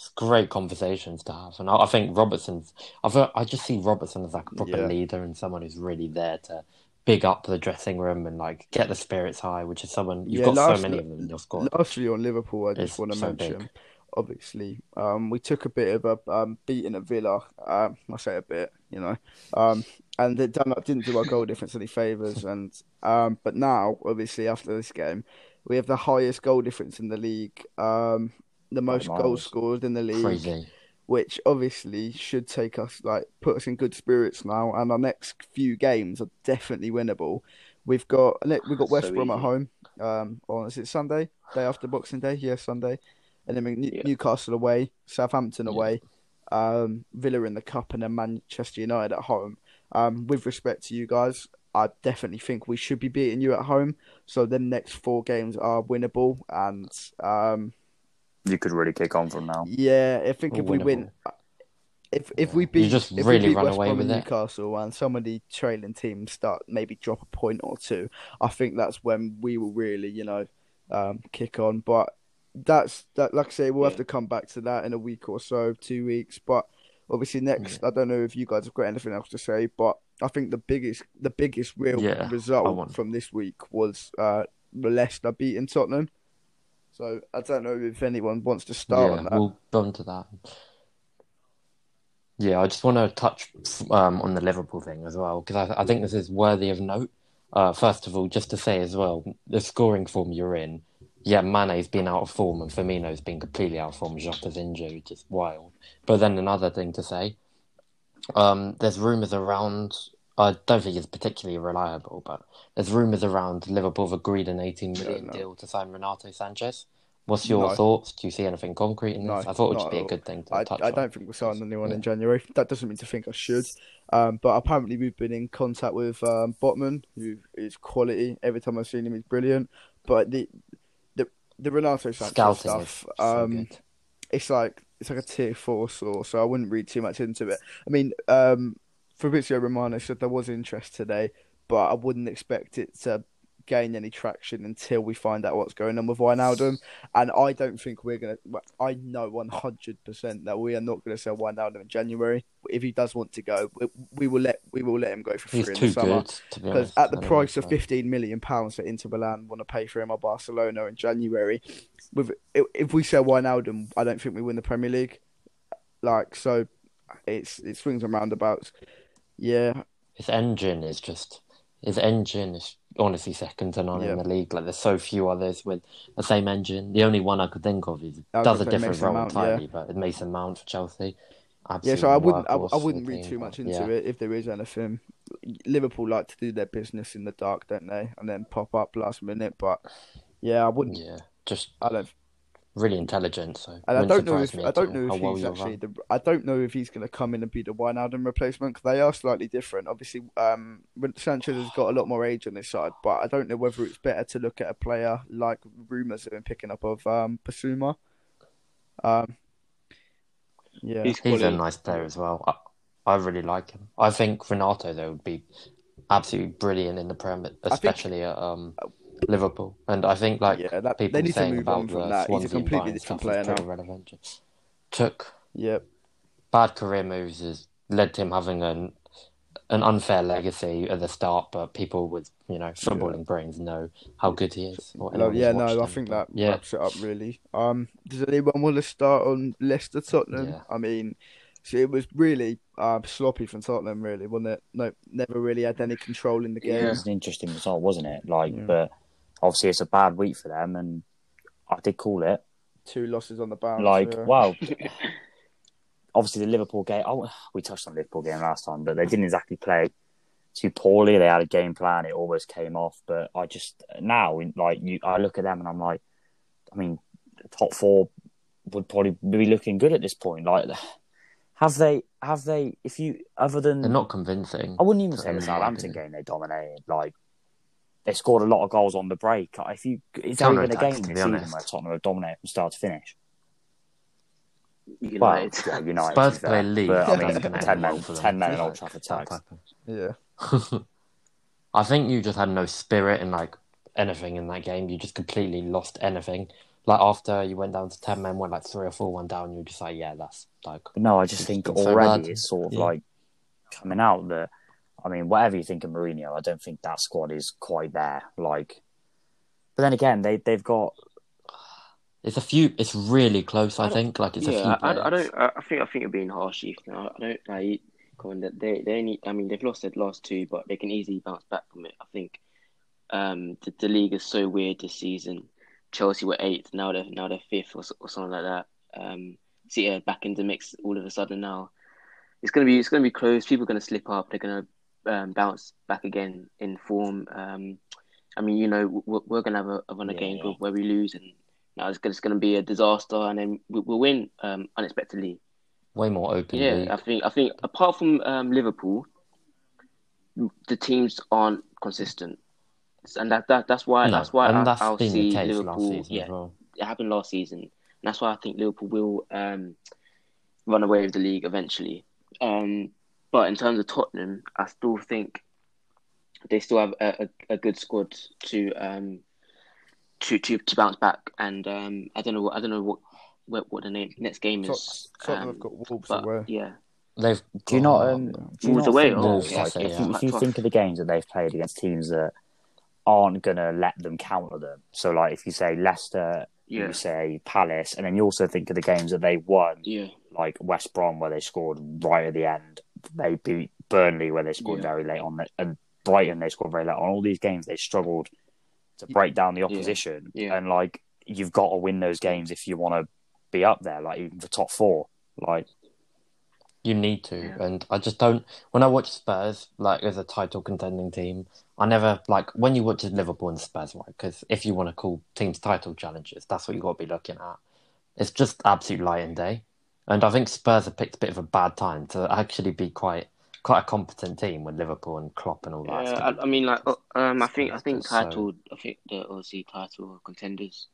It's great conversations to have, and I, I think Robertson's. I feel, I just see Robertson as like a proper Yeah. leader and someone who's really there to big up the dressing room and like get the spirits high, which is someone you've Yeah, got last- so many of them in your squad. Lastly, on Liverpool, I just It's want to so mention, big. obviously, um, we took a bit of a um, beating at Villa. Um, I say a bit, you know, um, and it done, didn't do our goal difference any favours. And um, but now, obviously, after this game, we have the highest goal difference in the league, um, the most goals scored in the league, Crazy. which obviously should take us like put us in good spirits now. And our next few games are definitely winnable. We've got we've got West So Brom at home. Um, on is it Sunday? Day after Boxing Day? Yeah, Sunday. And then New- Yeah. Newcastle away, Southampton Yeah. away, um, Villa in the cup, and then Manchester United at home. Um, with respect to you guys, I definitely think we should be beating you at home. So the next four games are winnable, and um, You could really kick on from now. yeah, I think if we win, if if Yeah. we You beat, just if really we beat run West away Brom with and. Newcastle, and some of the trailing teams start maybe drop a point or two, I think that's when we will really, you know, um, kick on. But that's that. Like I say, we'll have to come back to that in a week or so, two weeks. But obviously, next, I don't know if you guys have got anything else to say, but I think the biggest, the biggest real Yeah, result from this week was uh, Leicester beating Tottenham. So I don't know if anyone wants to start yeah, on that. we'll go into that. Yeah, I just want to touch um, on the Liverpool thing as well because I, I think this is worthy of note. Uh, first of all, just to say as well, the scoring form you're in, yeah, Mane's been out of form and Firmino's been completely out of form. Jota's injured, is wild. But then another thing to say, um, there's rumours around. I don't think it's particularly reliable, but there's rumours around Liverpool have agreed an 18 million no. deal to sign Renato Sanches. What's your No. thoughts? Do you see anything concrete in this? No, I thought it would just be a good thing to I, touch I on. don't think we'll sign anyone in January. That doesn't mean to think I should. Um, but apparently we've been in contact with um, Botman, who is quality. Every time I've seen him, he's brilliant. But the the the Renato Sanches Scouting stuff, so um, it's like it's like a tier four source. So I wouldn't read too much into it. I mean, um, Fabrizio Romano said there was interest today, but I wouldn't expect it to gain any traction until we find out what's going on with Wijnaldum. And I don't think we're gonna. I know one hundred percent that we are not gonna sell Wijnaldum in January. If he does want to go, we, we will let we will let him go for He's free in too the summer. Because at the anyway, price of fifteen million pounds that Inter Milan want to pay for him at Barcelona in January, with if- if we sell Wijnaldum, I don't think we win the Premier League. Like so, it's it swings and roundabouts. Yeah, his engine is just his engine is honestly second to none Yeah. in the league. Like there's so few others with the same engine. The only one I could think of is does a different role Mount, yeah. entirely, but it's Mason Mount for Chelsea. Yeah, so I wouldn't, I, I wouldn't read too much into yeah. it if there is anything. Liverpool like to do their business in the dark, don't they? And then pop up last minute. But yeah, I wouldn't. Yeah, just I don't. Really intelligent. So And I don't know if I don't know if well he's you'll actually the. I don't know if he's going to come in and be the Wijnaldum replacement because they are slightly different. Obviously, um, when Sanches has got a lot more age on his side, but I don't know whether it's better to look at a player like rumours have been picking up of um Bissouma. Um, yeah, He's He's a nice player as well. I, I really like him. I think Renato though would be absolutely brilliant in the Prem, especially at um, Liverpool. And I think like yeah, that, people they need to saying move about on from the that. He's a completely Bayern different player now. relevant. Took Yep. bad career moves has led to him having an an unfair legacy at the start, but people with you know footballing brains know how good he is. No, yeah, watched no, I think that yeah, wraps it up really. Um, does anyone want to start on Leicester Tottenham? Yeah. I mean, so it was really uh, sloppy from Tottenham, really, wasn't it? No, never really had any control in the game. It was an interesting result, wasn't it? Like, Yeah. but obviously it's a bad week for them, and I did call it. Two losses on the bounce. Like, yeah. wow. obviously the Liverpool game. Oh, we touched on the Liverpool game last time, but they didn't exactly play too poorly. They had a game plan. It almost came off, but I just now like you, I look at them and I'm like, I mean, top four would probably be looking good at this point. Like, have they? Have they? If you other than they're not convincing. I wouldn't even say in the Southampton game they dominated. Like they scored a lot of goals on the break. If you is there even a game to this be season honest. where Tottenham have dominated from start to finish? United. Well, yeah, United. Spurs play fair. league. but I mean, ten men, well for them. ten men in Old Trafford that yeah. I think you just had no spirit in like anything in that game. You just completely lost anything. Like after you went down to ten men, went like three or four one down. You were just like, yeah, that's like But no, I just think been so already bad. it's sort of Yeah. like coming out that. I mean, whatever you think of Mourinho, I don't think that squad is quite there. Like, but then again, they they've got it's a few. It's really close. I, I think like it's a few. yeah, I, I, I don't. I I think I think you're being harsh, Ethan. I, I don't like going that they they need. I mean, they've lost their last two, but they can easily bounce back from it. I think um, the, the league is so weird this season. Chelsea were eighth, now they're now they're fifth or, or something like that. Um, City are back in the mix all of a sudden now. It's gonna be it's gonna be close. People are gonna slip up. They're gonna um, bounce back again in form. Um, I mean, you know, we're, we're gonna have a, a run of Yeah, games yeah. where we lose, and now it's it's gonna be a disaster, and then we, we'll win um, unexpectedly. way more open. Yeah, league. I think I think apart from um, Liverpool, the teams aren't consistent, and that, that that's why No, that's why I, that's I'll been see Liverpool. yeah, well. it happened last season. And that's why I think Liverpool will um, run away with the league eventually. Um, but in terms of Tottenham, I still think they still have a, a, a good squad to um, to to to bounce back. And um, I don't know what I don't know what what, what the name next game Tot- is. Tottenham um, have got Wolves but away. yeah, They've Do you not? got- Um, do you Wolves not away, think, oh, though, okay, like, so if yeah. you, if you think of the games that they've played against teams that aren't gonna let them counter them, so like if you say Leicester, yeah, you say Palace, and then you also think of the games that they won, yeah, like West Brom where they scored right at the end, they beat Burnley where they scored Yeah. very late on, the, and Brighton they scored very late on. All these games they struggled to break down the opposition, Yeah. and like you've got to win those games if you want to be up there, like even for top four, like. You need to, Yeah. and I just don't. When I watch Spurs, like as a title contending team, I never like when you watch Liverpool and Spurs, right? Because if you want to call teams title challenges, that's what you got to be looking at. It's just absolute light and day, and I think Spurs have picked a bit of a bad time to actually be quite quite a competent team with Liverpool and Klopp and all that. yeah. I, I mean, like, uh, um, I think I think So- title. I think the Aussie title contenders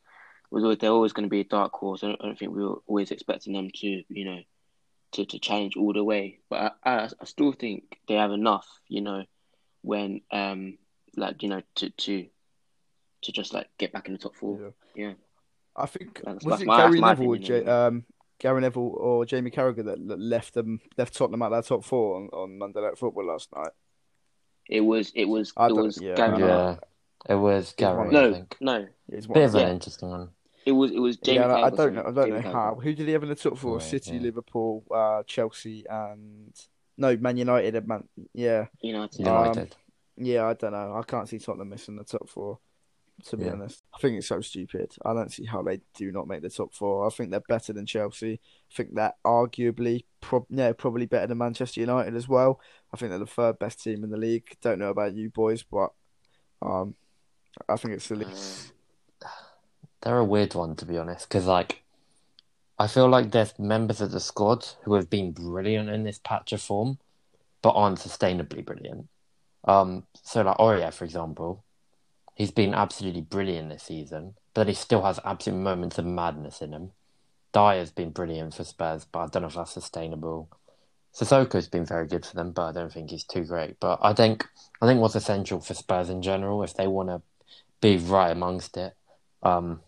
was always they're always going to be a dark horse. I don't, I don't think we were always expecting them to, you know, to, to challenge all the way. But I, I, I still think they have enough, you know, when um like you know to to to just like get back in the top four. Yeah. Yeah. I think That's- was that's it my- Gary Neville, opinion, J- um, Gary Neville or Jamie Carragher that that left them left Tottenham out of their top four on, on Monday Night Football last night. It was it was I it was yeah, Gary. Yeah, it was Gary. one- I No, think no, It's one bit of of an Yeah. interesting one. it was it was Jamie. yeah, I- I don't know. I don't know Jamie how. Who did he have in the top four? Right, City, yeah. Liverpool, uh, Chelsea, and no, Man United Man. Yeah, United. United. yeah. I don't know. I can't see Tottenham missing the top four. To be Yeah. honest, I think it's so stupid. I don't see how they do not make the top four. I think they're better than Chelsea. I think they're arguably, prob- yeah, probably better than Manchester United as well. I think they're the third best team in the league. Don't know about you boys, but um, I think it's the league. They're a weird one to be honest, because like I feel like there's members of the squad who have been brilliant in this patch of form, but aren't sustainably brilliant. Um, so like Aurier, for example, he's been absolutely brilliant this season, but he still has absolute moments of madness in him. Dier's been brilliant for Spurs, but I don't know if that's sustainable. Sissoko's been very good for them, but I don't think he's too great. But I think I think what's essential for Spurs in general, if they want to be right amongst it, um,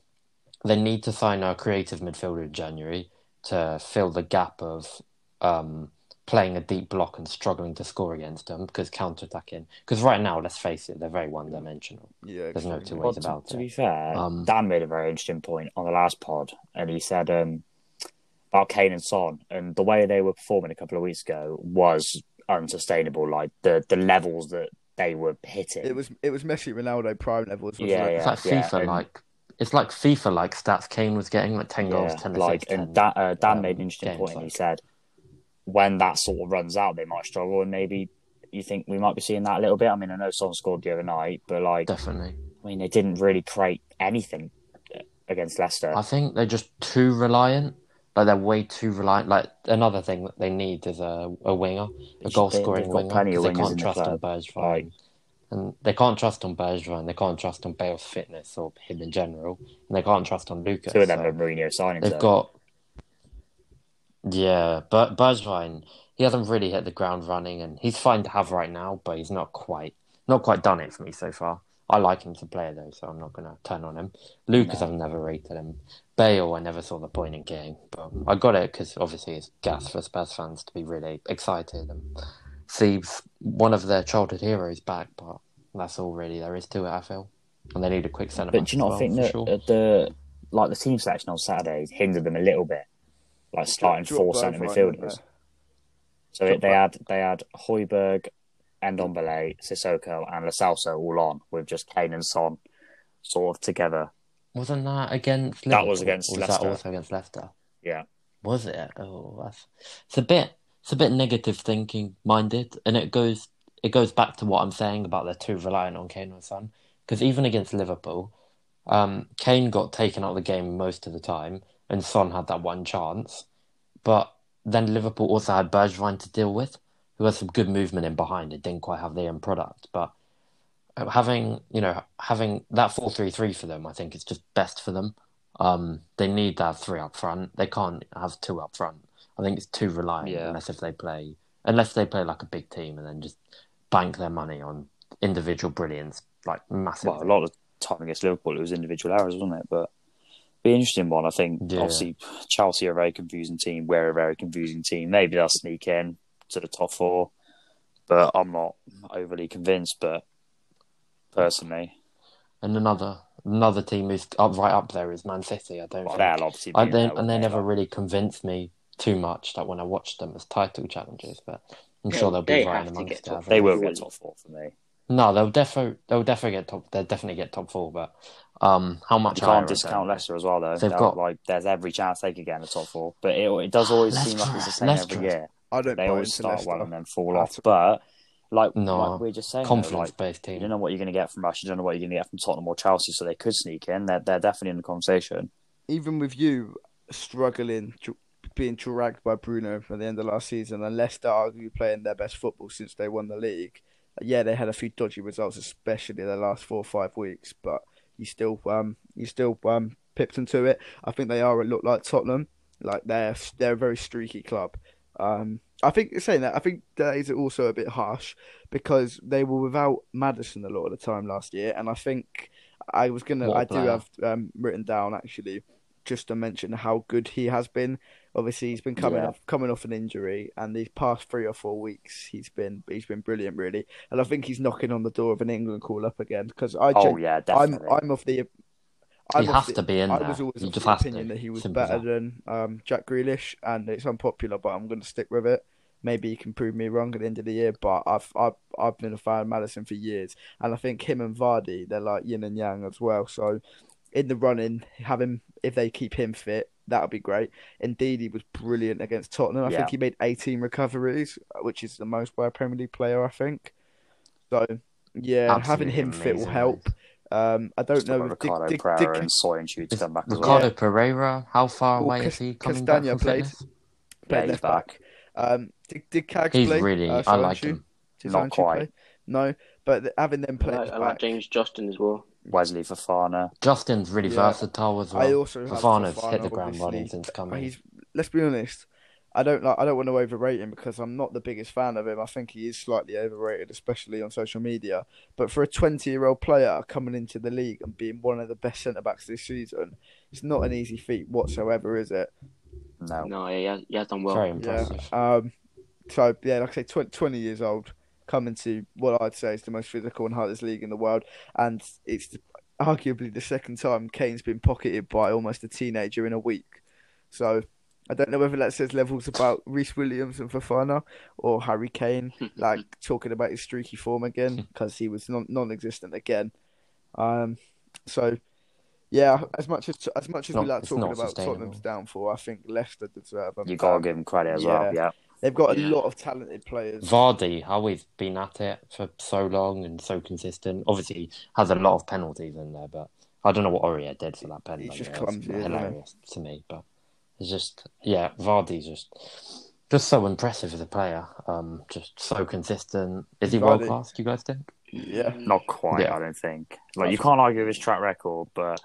they need to sign a creative midfielder in January to fill the gap of um, playing a deep block and struggling to score against them because counter attacking. Because right now, let's face it, they're very one dimensional. Yeah, There's no two ways to, about to it. To be fair, Um, Dan made a very interesting point on the last pod, and he said um, about Kane and Son, and the way they were performing a couple of weeks ago was unsustainable. Like the the levels that they were hitting. It was it was Messi Ronaldo prime levels. Wasn't Yeah, it? It's yeah. like FIFA, and- like it's like FIFA, like stats. Kane was getting like ten goals, Yeah, ten like assists. and 10, Dan, uh, Dan um, made an interesting games, point. He said when that sort of runs out, they might struggle, and maybe you think we might be seeing that a little bit. I mean, I know Son scored the other night, but like, definitely. I mean, they didn't really create anything uh, against Leicester. I think they're just too reliant. Like they're way too reliant. Like another thing that they need is a, a winger, a goal scoring winger. plenty of they can't the trust on club. Bergwijn, and they can't trust on Bergwijn. They can't trust on Bale's fitness or him in general, and they can't trust on Lucas. Two of them so are Mourinho signings. they've though. got. Yeah, but Bergwijn, he hasn't really hit the ground running, and he's fine to have right now, but he's not quite not quite done it for me so far. I like him to play though, so I'm not gonna turn on him. Lucas, No. I've never rated him. Bale, I never saw the point in game, but I got it because obviously it's gas for Spurs fans to be really excited and see one of their childhood heroes back. But that's all really there is to it. I feel, and they need a quick centre. But do you not think that uh, the like the team selection on Saturday hindered them a little bit, like starting Drop four Bergwijn centre midfielders? there. So Drop it, they had they had Højbjerg, Ndombele, Sissoko, and Lo Celso all on with just Kane and Son sort of together. wasn't that against? That was against Or was Leicester. that also against Leicester? Yeah, Was it? Oh, that's it's a bit it's a bit negative thinking minded, and it goes it goes back to what I'm saying about they're too reliant on Kane and Son. Because even against Liverpool, um, Kane got taken out of the game most of the time, and Son had that one chance. But then Liverpool also had Bergwijn to deal with, who had some good movement in behind. It didn't quite have the end product, but uh, having you know having that four three three for them, I think is just best for them. Um, they need that three up front. They can't have two up front. I think it's too reliant Yeah. unless if they play unless they play like a big team and then just bank their money on individual brilliance, like massive. well, a lot of time against Liverpool it was individual errors, wasn't it? But be an interesting one. I think Yeah. obviously Chelsea are a very confusing team. We're a very confusing team. Maybe they'll sneak in to the top four, but I'm not overly convinced. But personally, And another another team who's up right up there is Man City. I don't well, think. they'll obviously I, in they, and they never Like, really convinced me too much. Like when I watched them as title challenges, but I'm They- sure they'll they be right have to amongst get it. They think. will get top four for me. No, they'll definitely they'll definitely get top. They'll definitely get top four. But um, how much You can't discount know. Leicester as well, though. They've They'll- got- like there's every chance they could get in the top four, but it, it does always seem like it's the same Leicester- every year. I don't They always start Leicester. well and then fall at off. But like, No. like we are just saying, though, confidence like, based you team. don't know what you're going to get from us. You don't know what you're going to get from Tottenham or Chelsea, so they could sneak in. They're they're definitely in the conversation. even with you struggling, dr- being dragged by Bruno at the end of last season, and Leicester arguably playing their best football since they won the league. Yeah, they had a few dodgy results, especially the last four or five weeks, but you still um you still um pipped them to it. I think they are a look like Tottenham, like they're they're a very streaky club. Um, I think saying that, I think that is also a bit harsh because they were without Maddison a lot of the time last year, and I think I was gonna, What I do have um, written down actually just to mention how good he has been. Obviously, he's been coming Yeah. off coming off an injury, and these past three or four weeks, he's been he's been brilliant, really. And I think he's knocking on the door of an England call up again because I Oh gen- yeah, I'm. I'm of the I'm He has the- to be in I there. was always of the opinion to. that he was Simple better than um, Jack Grealish, and it's unpopular, but I'm going to stick with it. maybe he can prove me wrong at the end of the year. But I've I've I've been a fan of Maddison for years, and I think him and Vardy they're like yin and yang as well. So in the running, have him if they keep him fit, that would be great. Indeed, he was brilliant against Tottenham. I Yeah. think he made 18 recoveries, which is the most by a Premier League player, I think. So yeah, having Absolutely him fit will help. Um, I don't Still know got if Dick, Ricardo Dick, Pereira Dick, and Soyuncu to come back as well. Ricardo Pereira, how far Well, away Cas- is he coming back Castagne from played. fitness? Yeah, he's left back. back. Um, did, did Cags He's play? really, Uh, I like Soyuncu? him. Did Not Soyuncu quite. play? No, but having them I play like, I like James Justin as well. Wesley Fofana. Justin's really Yeah. versatile as well. I also have Fofana's Fofana, hit the ground obviously. running since coming. He's let's be honest. I don't like. I don't want to overrate him because I'm not the biggest fan of him. I think he is slightly overrated, especially on social media. But for a 20 year old player coming into the league and being one of the best centre backs this season, it's not an easy feat whatsoever, is it? No. No, yeah, he has, he has done well. Very Yeah. impressive. Um. So yeah, like I say, 20, 20 years old, coming to what I'd say is the most physical and hardest league in the world, and it's arguably the second time Kane's been pocketed by almost a teenager in a week. So I don't know whether that says levels about Rhys Williams and Fofana or Harry Kane, like talking about his streaky form again because he was non non-existent again. Um. So. Yeah, as much as as much as Not- we like talking about. Tottenham's downfall, I think Leicester deserve them. You gotta give him credit as yeah. well. Yeah. They've got a Yeah. lot of talented players. Vardy, how he's been at it for so long and so consistent. Obviously, he has a lot of penalties in there, but I don't know what Aurier did for that pen. He's but just yeah, it's clumsy, isn't hilarious to me. But it's just, yeah, Vardy's just just so impressive as a player. Um, just so consistent. Is he world class? Do you guys think? Yeah. Not quite, Yeah. I don't think. Like you can't argue with his track record, but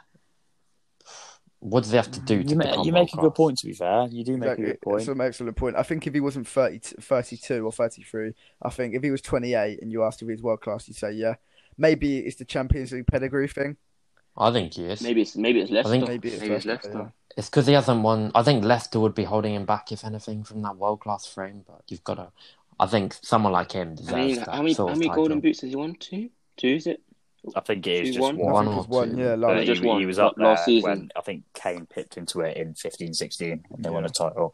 What does he have to do to you, ma- you make a good point. To be fair, you do make Exactly. a good point. That's an excellent point. I think if he wasn't 30, 32 or 33, I think if he was 28 and you asked if he's world class, you'd say yeah. Maybe it's the Champions League pedigree thing. I think he is. Maybe it's maybe it's Leicester. I think- Maybe it's maybe it's Leicester, Leicester. It's because he hasn't won. I think Leicester would be holding him back, if anything, from that world class frame. But you've got to. I think someone like him deserves I mean, that how many sort how of many title. golden boots has he won? Two, two is it? I think it is He's just one. One or it's one, two. yeah. But Like, Uh, he, just one he was up last there season. when I think Kane pipped into it in 15-16 and they won a title.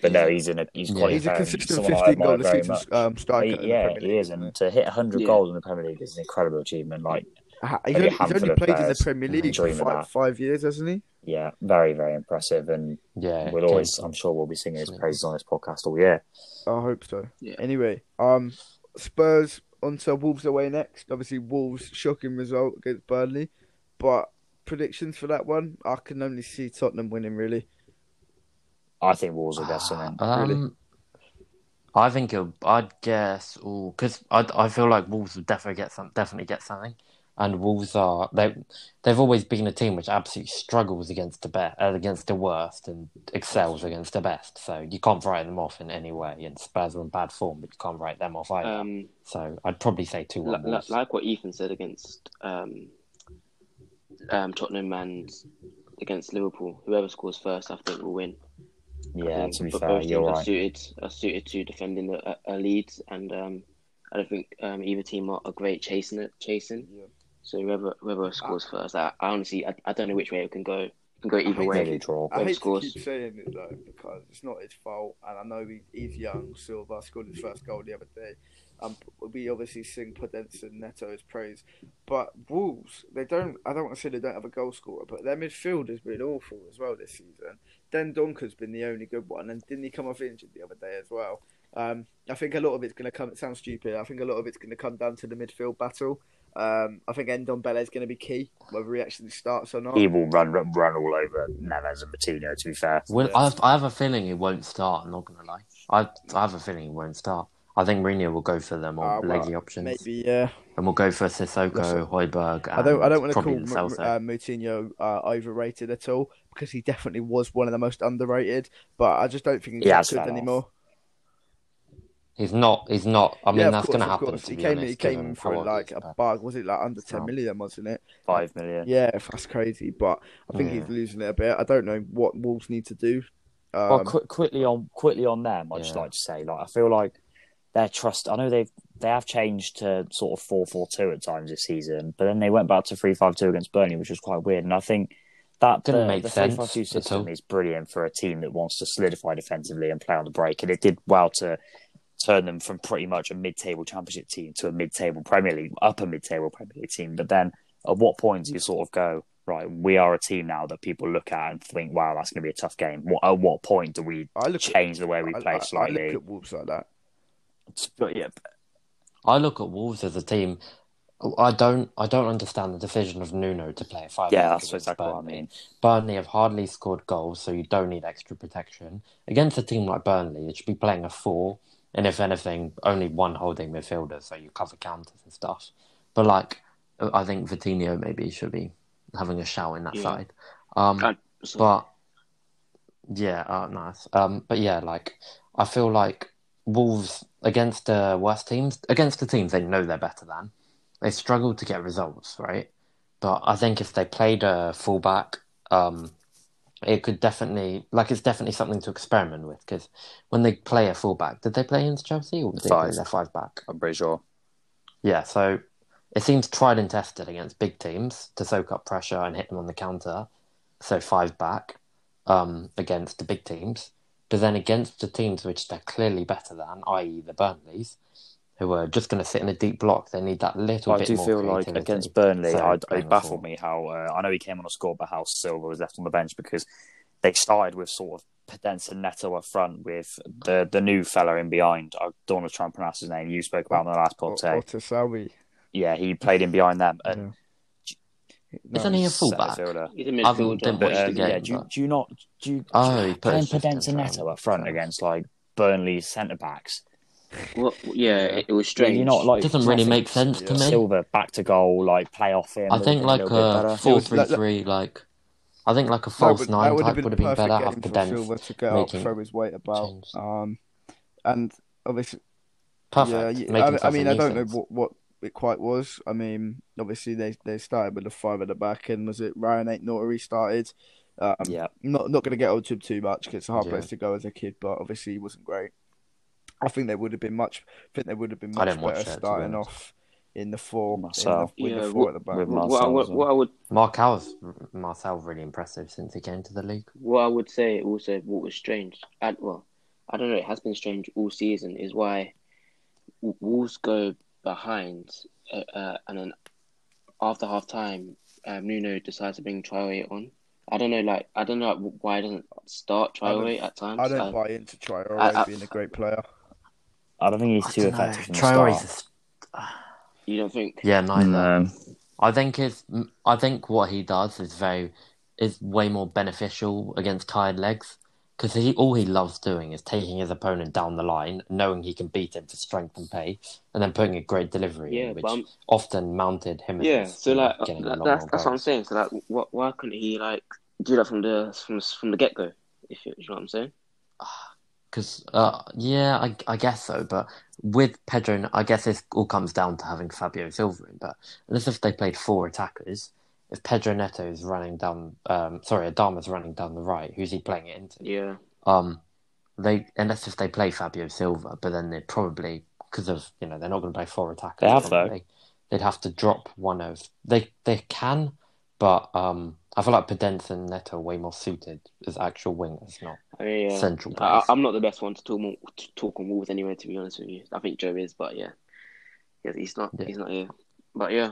But no, he's in a he's Yeah. quite he's a consistent someone 15 admire goal a very season um, striker. He- in the yeah, he is, and to hit 100 Yeah. goals in the Premier League is an incredible achievement. Like, Ha- He's Only only, he's only played in the Premier League for dream of five, that. five years, hasn't he? yeah, very, very impressive, and Yeah, we'll Kane- always, I'm sure, we'll be singing his praises on this podcast all year. I hope so. Yeah. Anyway, um, Spurs onto Wolves away next. Obviously, Wolves shocking result against Burnley, but predictions for that one, I can only see Tottenham winning. Really, I think Wolves will get something. Um, really. I think it'll, I'd guess because I I feel like Wolves will definitely get some definitely get something, and Wolves are they they've always been a team which absolutely struggles against the best uh, against the worst and excels against the best. So you can't write them off in any way. And Spurs are in bad form, but you can't write them off either. Um, so I'd probably say two li- one li- Wolves. like what Ethan said against um, um, Tottenham and against Liverpool. Whoever scores first, I think, will win. Yeah, think to be both fair, teams you're are right. suited are suited to defending the uh, uh, leads, and um, I don't think um, either team are, are great chasing it, chasing. Yeah. So whoever whoever scores first, I, I honestly I, I don't know which way it can go. It can go either hate way. Maybe draw. I Whoever hate scores. to keep saying it though because it's not his fault, and I know he, he's young. Silva scored his first goal the other day. Um, we obviously sing Podence and Neto's praise, but Wolves they don't. I don't want to say they don't have a goal scorer, but their midfield has been awful as well this season. Dendoncker's been the only good one, and didn't he come off injured the other day as well? Um, I think a lot of it's going to come. It sounds stupid. I think a lot of it's going to come down to the midfield battle. Um, I think Ndombele is going to be key, whether he actually starts or not. He will run, run, run all over Neves and Moutinho. To be fair, Well, I, have, I have a feeling he won't start. I'm not gonna lie. I I have a feeling he won't start. I think Mourinho will go for the more Ah, well, leggy options, Maybe, yeah. and we'll go for Sissoko, Listen, Højbjerg. I don't. I don't want to call Lo M- uh, Moutinho uh, overrated at all because he definitely was one of the most underrated. But I just don't think he's He that has good fell off. anymore. He's not. He's not. I mean, yeah, that's going to happen. He came. honest, he came for like a bug. Was it like under ten million? Wasn't it? five million. Yeah, that's crazy. But I think Yeah. he's losing it a bit. I don't know what Wolves need to do. Um, well, qu- quickly on quickly on them, I'd just like to say, like I feel like their trust. I know they've they have changed to sort of four four two at times this season, but then they went back to three five two against Burnley, which was quite weird. And I think That Didn't the, make the sense 3-5-2 system is brilliant for a team that wants to solidify defensively and play on the break, and it did well to turn them from pretty much a mid-table championship team to a mid-table Premier League, upper mid-table Premier League team. But then, at what point do you sort of go right? We are a team now that people look at and think, "Wow, that's going to be a tough game." What, at what point do we I look at- change the way we I- play I, I slightly? look at Wolves like that. But yeah, I look at Wolves as a team. I don't. I don't understand the decision of Nuno to play a five. yeah, that's against exactly what I mean. Burnley have hardly scored goals, so you don't need extra protection against a team like Burnley. It should be playing a four, and if anything, only one holding midfielder, so you cover counters and stuff. But like, I think Vitinho maybe should be having a shout in that Yeah. side. Um, I- but yeah, uh, nice. Um, but yeah, like I feel like Wolves against the worst teams, against the teams they know they're better than, they struggle to get results, right? But I think if they played a fullback, um, it could definitely like it's definitely something to experiment with because when they play a fullback, did they play against Chelsea or did they play Five. their five back? I'm pretty sure. Yeah, so it seems tried and tested against big teams to soak up pressure and hit them on the counter. So five back um, against the big teams, but then against the teams which they're clearly better than, i.e. the Burnleys, who are just going to sit in a deep block. They need that little I bit do more feel like creativity. against Burnley, So, I, playing it a baffled me how uh, I know he came on a score, but how Silva was left on the bench because they started with sort of Podence and Neto up front with the the new fella in behind. I don't want to try and pronounce his name. You spoke about him in the last Or, pod. or Yeah, he played in behind them. And Isn't he a centre fullback? fielder. He's a I haven't- midfielder. didn't But watch the game, yeah, do you, but- do you not do you Oh, he put playing Podence and assistant Neto up front against like Burnley's centre backs? Well, yeah, it, it was strange. you're not like Doesn't really nothing. make sense to Yeah. me. Silva back to goal, like play off him. I think like little a better. four was- three that- three, like I think like a false but nine would type would have been better. Have game the for to get up, making throw his weight about. Um, and obviously, perfect. yeah, yeah, I, I mean, I don't know what, what it quite was. I mean, obviously they, they started with the five at the back, and was it Rayan Aït-Nouri started? Um, Yeah. Not not going to get onto him too much because it's a hard Yeah. place to go as a kid, but obviously he wasn't great. I think they would have been much. I think they would have been much better it, to be starting off in the four, in the, Myself. with Yeah, the four what- at the back. with what, Marcel I would, what I would Marcel's Marcel really impressive since he came to the league. what I would say also what was strange. I, well, I don't know. It has been strange all season. Is why W- Wolves go behind, uh, uh, and then after half time, um, Nuno decides to bring Traore on. I don't know. Like I don't know why he doesn't start I don't- Traore at times. I don't I- buy into Traore I- I- being a great player. I don't think he's I too effective from the start. Uh, you don't think? yeah, neither. No. I think his, I think what he does is very, is way more beneficial against tired legs because he all he loves doing is taking his opponent down the line, knowing he can beat him for strength and pace, and then putting a great delivery, Yeah, in, which but I'm- often mounted him. Yeah. as, So like getting a that, lot that's more that's what I'm saying. So like, what why couldn't he like do that from the from from the get go? If you, you know what I'm saying? Ah, Because, uh, yeah, I, I guess so. But with Pedro, I guess this all comes down to having Fabio Silva in. But unless if they played four attackers, if Pedro Neto is running down, um, sorry, Adama's running down the right, who's he playing it into? Yeah. Um, they unless if they play Fabio Silva, but then they probably because of you know they're not going to play four attackers. They have, though. probably, They'd have to drop one of they they can, but um, I feel like Podence and Neto are way more suited as actual wingers, not I mean, yeah. central I, players. I'm not the best one to talk more, to talk on Wolves anyway. To be honest with you, I think Joe is, but yeah, yeah he's not. Yeah. He's not here. But yeah,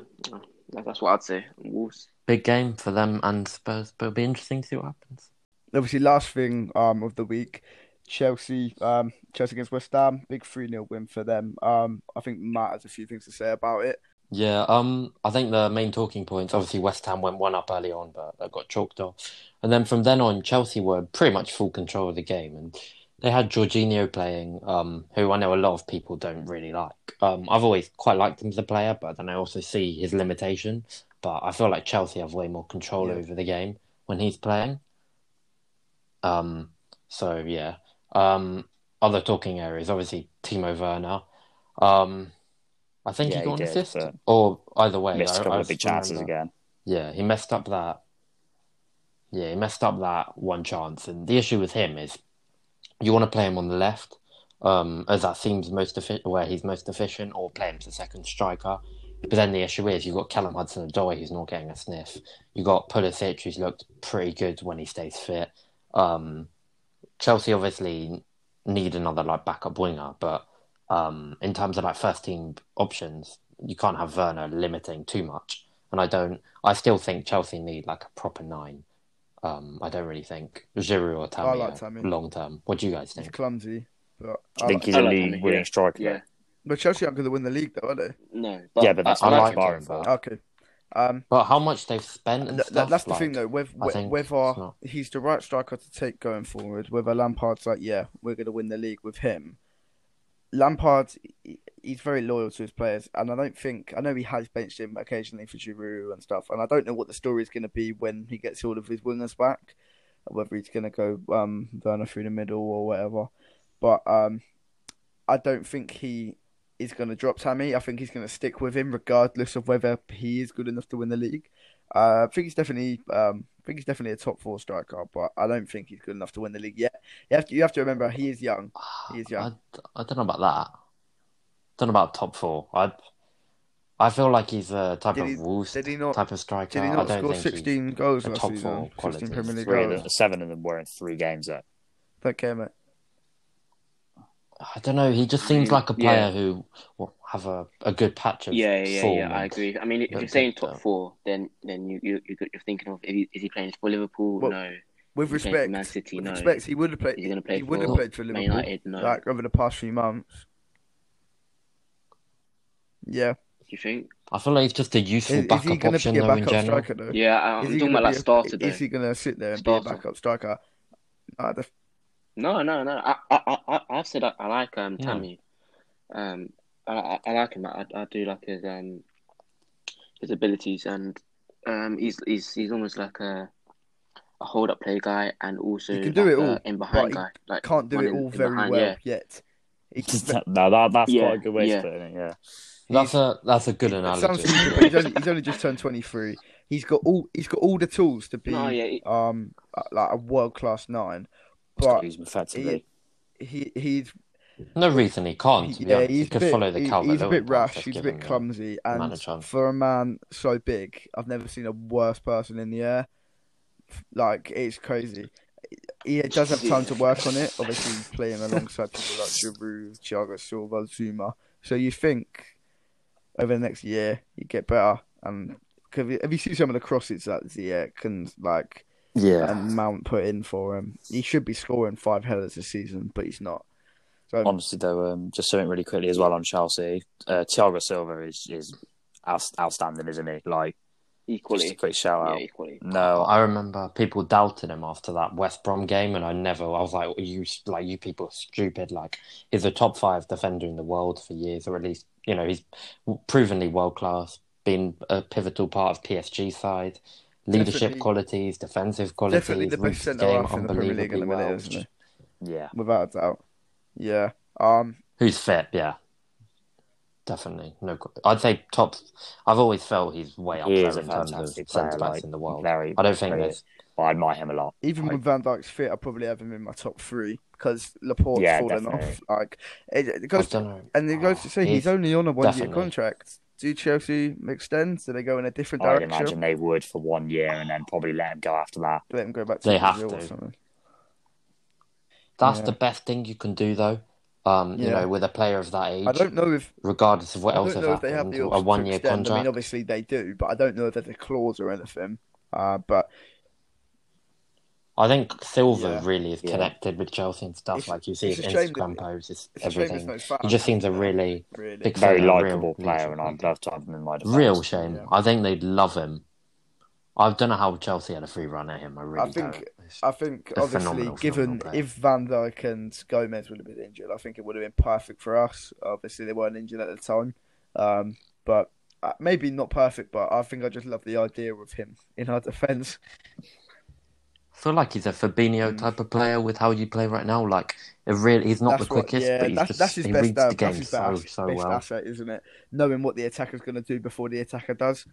that's what I'd say. Wolves. Big game for them and Spurs, but it'll be interesting to see what happens. Obviously, last thing um of the week, Chelsea um Chelsea against West Ham, big three 0 win for them. Um, I think Matt has a few things to say about it. Yeah, um, I think the main talking points, obviously West Ham went one up early on, but they got chalked off. And then from then on, Chelsea were pretty much full control of the game. And they had Jorginho playing, um, who I know a lot of people don't really like. Um, I've always quite liked him as a player, but then I also see his limitation. But I feel like Chelsea have way more control Yeah. over the game when he's playing. Um, so yeah. Um, other talking areas, obviously Timo Werner. Um, I think Yeah, he got he an did, assist, or either way. Missed a I, couple I of big chances remember- again. Yeah, he messed up that. Yeah, he messed up that one chance, and the issue with him is you want to play him on the left, um, as that seems most efficient, where he's most efficient, or play him as a second striker. But then the issue is you've got Callum Hudson Odoi who's not getting a sniff. You've got Pulisic who's looked pretty good when he stays fit. Um, Chelsea obviously need another like backup winger, but um, in terms of like first team options, you can't have Werner limiting too much. And I don't. I still think Chelsea need like a proper nine. Um, I don't really think Giroud or Tammy, like Tammy. long term. What do you guys think? He's think? clumsy, but I think I, he's I a like league him, winning yeah. striker. Yeah, but Chelsea aren't going to win the league, though, are they? no, but Yeah, but that's I what like I'm barring him, for. but- Okay. Um, But how much they've spent and th- stuff. that's the like, thing, though. Whether, I think whether not- he's the right striker to take going forward, whether Lampard's like, yeah, we're going to win the league with him. Lampard, he- he's very loyal to his players, and I don't think I know he has benched him occasionally for Giroud and stuff, and I don't know what the story is going to be when he gets all of his wingers back, whether he's going to go um Werner through the middle or whatever. But um, I don't think he is going to drop Tammy. I think he's going to stick with him regardless of whether he is good enough to win the league. Uh, I think he's definitely, um, think he's definitely a top four striker, but I don't think he's good enough to win the league yet. You have to, you have to remember he is young. He is I, young. I don't know about that. Don't know about top four. I I feel like he's a type Did of he- Wolves did he not- type of striker. Did he I not don't score 16 goals a last top season? four 16 quality. Premier League Three of goals. them, seven of them were in three games. Though. Don't care, mate. I don't know. He just seems like a player Yeah. who will have a, a good patch of yeah, yeah, form. yeah. I agree. I mean, if you're saying top four, then then you you you- you're thinking of is he, is he playing for Liverpool? Well, no. With he respect, for Man City? with No. respect, he would have played. Is he going to play He would for have played for Liverpool, United? No. like over the past few months. Yeah, Do you think? I feel like he's just a useful is, is he backup going to option be a though in backup general. striker though? Yeah, I, I'm Is he talking gonna about like be a- starter though. Is he going to sit there and be a Starter. backup striker? Nah, the- No, no, no. I, I, I, I've said I, I like um Yeah. Um, I, I, I like him. I, I do like his um his abilities, and um, he's he's he's almost like a a hold up play guy, and also He can do like it all, in behind guy. Like can't do it all in very behind, well Yeah. yet. He no, that, that's Yeah, quite a good way yeah. to put it. Yeah. That's a that's a good It analogy. sounds he's only, he's only just turned 23. He's got all he's got all the tools to be No, yeah, he- um like a world class nine, but use him effectively. he he's No reason he can't. To yeah he's he a could bit follow the he- Calvert he's a bit rash. He's a bit clumsy, and manager. for a man so big, I've never seen a worse person in the air. Like it's crazy. He does have time to work on it. Obviously, he's playing alongside people like Giroud, Thiago Silva, Zouma. So you think over the next year you get better. And if you see some of the crosses that Ziyech can like Yeah. and Mount put in for him, he should be scoring five headers this season, but he's not. So Honestly, though, um, just something really quickly as well on Chelsea. Uh, Thiago Silva is is out, outstanding, isn't he? Like, equally. just a quick shout Yeah, out. equally. No, I remember people doubted him after that West Brom game, and I never. I was like, "You like you people are stupid." Like he's a top five defender in the world for years, or at least you know he's provenly world class. Been a pivotal part of PSG side, leadership Definitely- qualities, defensive qualities, definitely the best centre half in the Premier League in the minute, well. isn't he? yeah. Without a doubt. Yeah. Um. Who's fit? Yeah, definitely. No, I'd say top. I've always felt he's way up He there is a in terms of fantastic player. centre backs Like, in the world. very, I don't think very- there's. I admire him a lot. Even I- with Van Dijk's fit, I probably have him in my top three because Laporte's Yeah, fallen definitely. off. Like it, it I goes, don't know. and it goes to say he's, He's- only on a one-year contract. Do Chelsea extend? Do they go in a different direction. I'd direction? imagine they would for one year and then probably let him go after that. Let him go back to They have Brazil or to. Something. That's Yeah. the best thing you can do, though. Um, you Yeah. know, with a player of that age, I don't know if regardless of what I else don't has know if they have happened, the a one-year extend. I contract. mean, obviously they do, but I don't know if there's a clause or anything. Uh, but I think Silva Yeah. really is Yeah. connected with Chelsea and stuff. It's- like you see it's his a that- Instagram posts, it's, it's a shame there's everything. no. He just seems a really really. big Very likable player, and I'd love to have him in my defence. Real shame. Yeah. I think they'd love him. I don't know how Chelsea had a free run at him. I really I think don't. It's- I think A obviously, given if Van Dijk and Gomez would have been injured, I think it would have been perfect for us. Obviously, they weren't injured at the time, um, but uh, maybe not perfect. But I think I just love the idea of him in our defence. I feel like he's a Fabinho Mm. type of player with how you play right now. Like, it really, he's not That's the what- quickest, yeah, but he's that's, just that's his he best. reads uh, the game so best, so best well. asset, isn't it? Knowing what the attacker's going to do before the attacker does,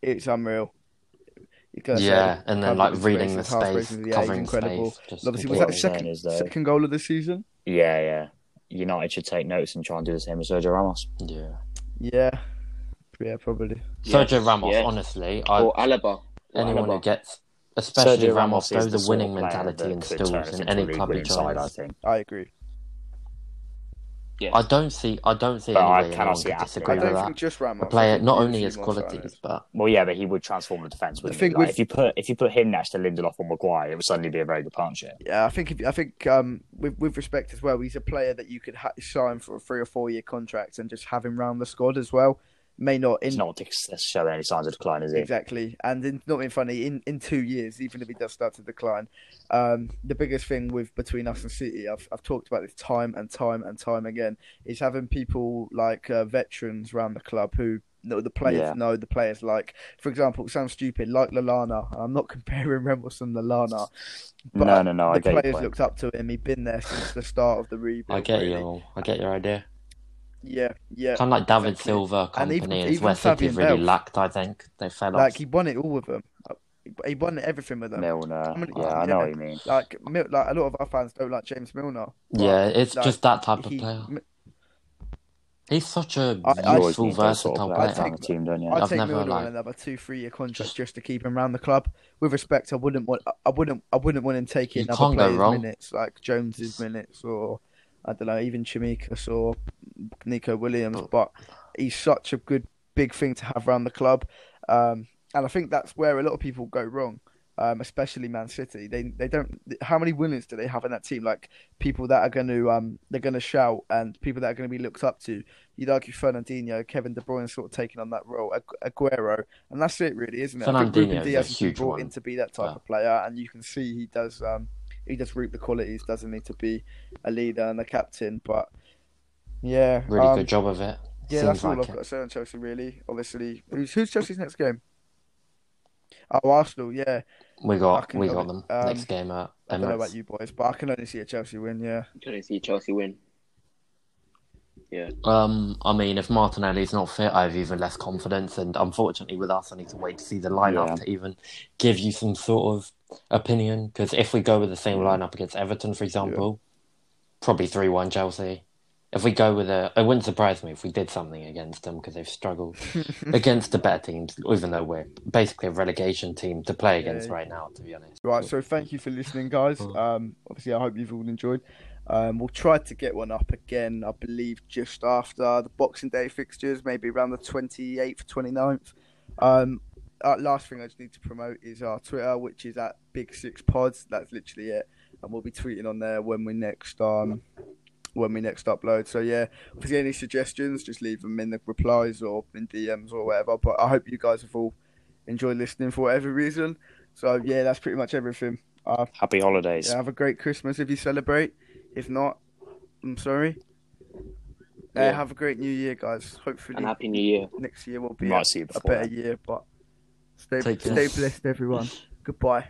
it's unreal. You say, Yeah, and then like reading the spaces, space, spaces, yeah, he's covering incredible. space. Just Obviously, was that the second is, though- second goal of the season? Yeah, yeah. United should take notes and try and do the same as Sergio Ramos. yeah. Yeah, Yeah, probably. Sergio Ramos, yeah. honestly, I, Or Alaba. Or anyone who gets, especially Sergio Ramos, is goes the a winning mentality that and could turn stills us in any club he winning side, I joins. think. I agree. Yeah. I don't see, I don't see But I any way cannot anyone see could Ashley. disagree I with don't that. think just Ramos. The player, not only needs his to be more qualities, but Well, yeah, but he would transform the defense. Wouldn't thing he? Like, with- if you put if you put him next to Lindelof or Maguire, it would suddenly be a very good partnership. Yeah, I think if, I think um, with with respect as well, he's a player that you could ha- sign for a three or four year contract and just have him round the squad as well. May not in He's not showing any signs of decline, is he? exactly, and in, not being funny, in, in two years, even if he does start to decline, um, the biggest thing with between us and City, I've I've talked about this time and time and time again, is having people like uh, veterans around the club who know the players Yeah. know the players like, for example, it sounds stupid, like Lallana. I'm not comparing Ramos and Lallana, but No, no, no. I the players looked up to him. He'd been there since the start of the rebuild. I get really. your, I get your idea. Yeah, yeah. Kind of like David exactly. Silva And company even- is even where City Fabian really Delph. lacked. I think they fell Like off. he won it all with them. Uh, he won everything with them. Milner. many- yeah, I know what you mean. Like, like a lot of our fans don't like James Milner. yeah, it's like, just that type of he- player. Mi- He's such a I, You useful, need sort of versatile players player. on the team, don't you? I'd I've take never, Milner on like- another two, three year contract just to keep him around the club. With respect, I wouldn't want, I wouldn't, I wouldn't want him taking You other players' minutes like Jones's minutes or I don't know, even Tsimikas or Neco Williams. But he's such a good big thing to have around the club, um, and I think that's where a lot of people go wrong. Um, especially Man City, they they don't. How many winners do they have in that team? Like people that are going to um they're going to shout and people that are going to be looked up to. You'd argue Fernandinho, Kevin De Bruyne sort of taking on that role, Aguero, and that's it really, isn't it? I think Ruben Fernandinho's a Dias has been brought one. in to be that type Yeah. of player, and you can see he does um he does reap the qualities. Doesn't need to be a leader and a captain, but yeah, Really um, good job of it. Yeah, Seems that's all like I've it. got to say on Chelsea. Really, obviously, who's who's Chelsea's next game? Oh, Arsenal. Yeah, We got can we got them um, next game at I don't know about you boys, but I can only see a Chelsea win. Yeah, Trying to see Chelsea win. Yeah. Um, I mean, if Martinelli's not fit, I have even less confidence. And unfortunately, with us, I need to wait to see the lineup Yeah. to even give you some sort of opinion. Because if we go with the same lineup against Everton, for example, probably three-one Chelsea. If we go with a, it wouldn't surprise me if we did something against them because they've struggled against the better teams. Even though we're basically a relegation team to play against Yeah. right now, to be honest. right. So thank you for listening, guys. Um, obviously, I hope you've all enjoyed. Um, we'll try to get one up again, I believe, just after the Boxing Day fixtures, maybe around the 28th, 29th. Um, uh, last thing I just need to promote is our Twitter, which is at Big Six Pods. That's literally it, and we'll be tweeting on there when we next um when we next upload. So yeah, if there's any suggestions, just leave them in the replies or in DMs or whatever. But I hope you guys have all enjoyed listening for whatever reason. So yeah, that's pretty much everything. Uh, Happy holidays. yeah, have a great Christmas if you celebrate. If not, I'm sorry. Uh, Yeah. have a great New Year, guys. Hopefully And Happy New Year. next year will be a, a better then. year. But stay Take stay blessed, everyone. Goodbye.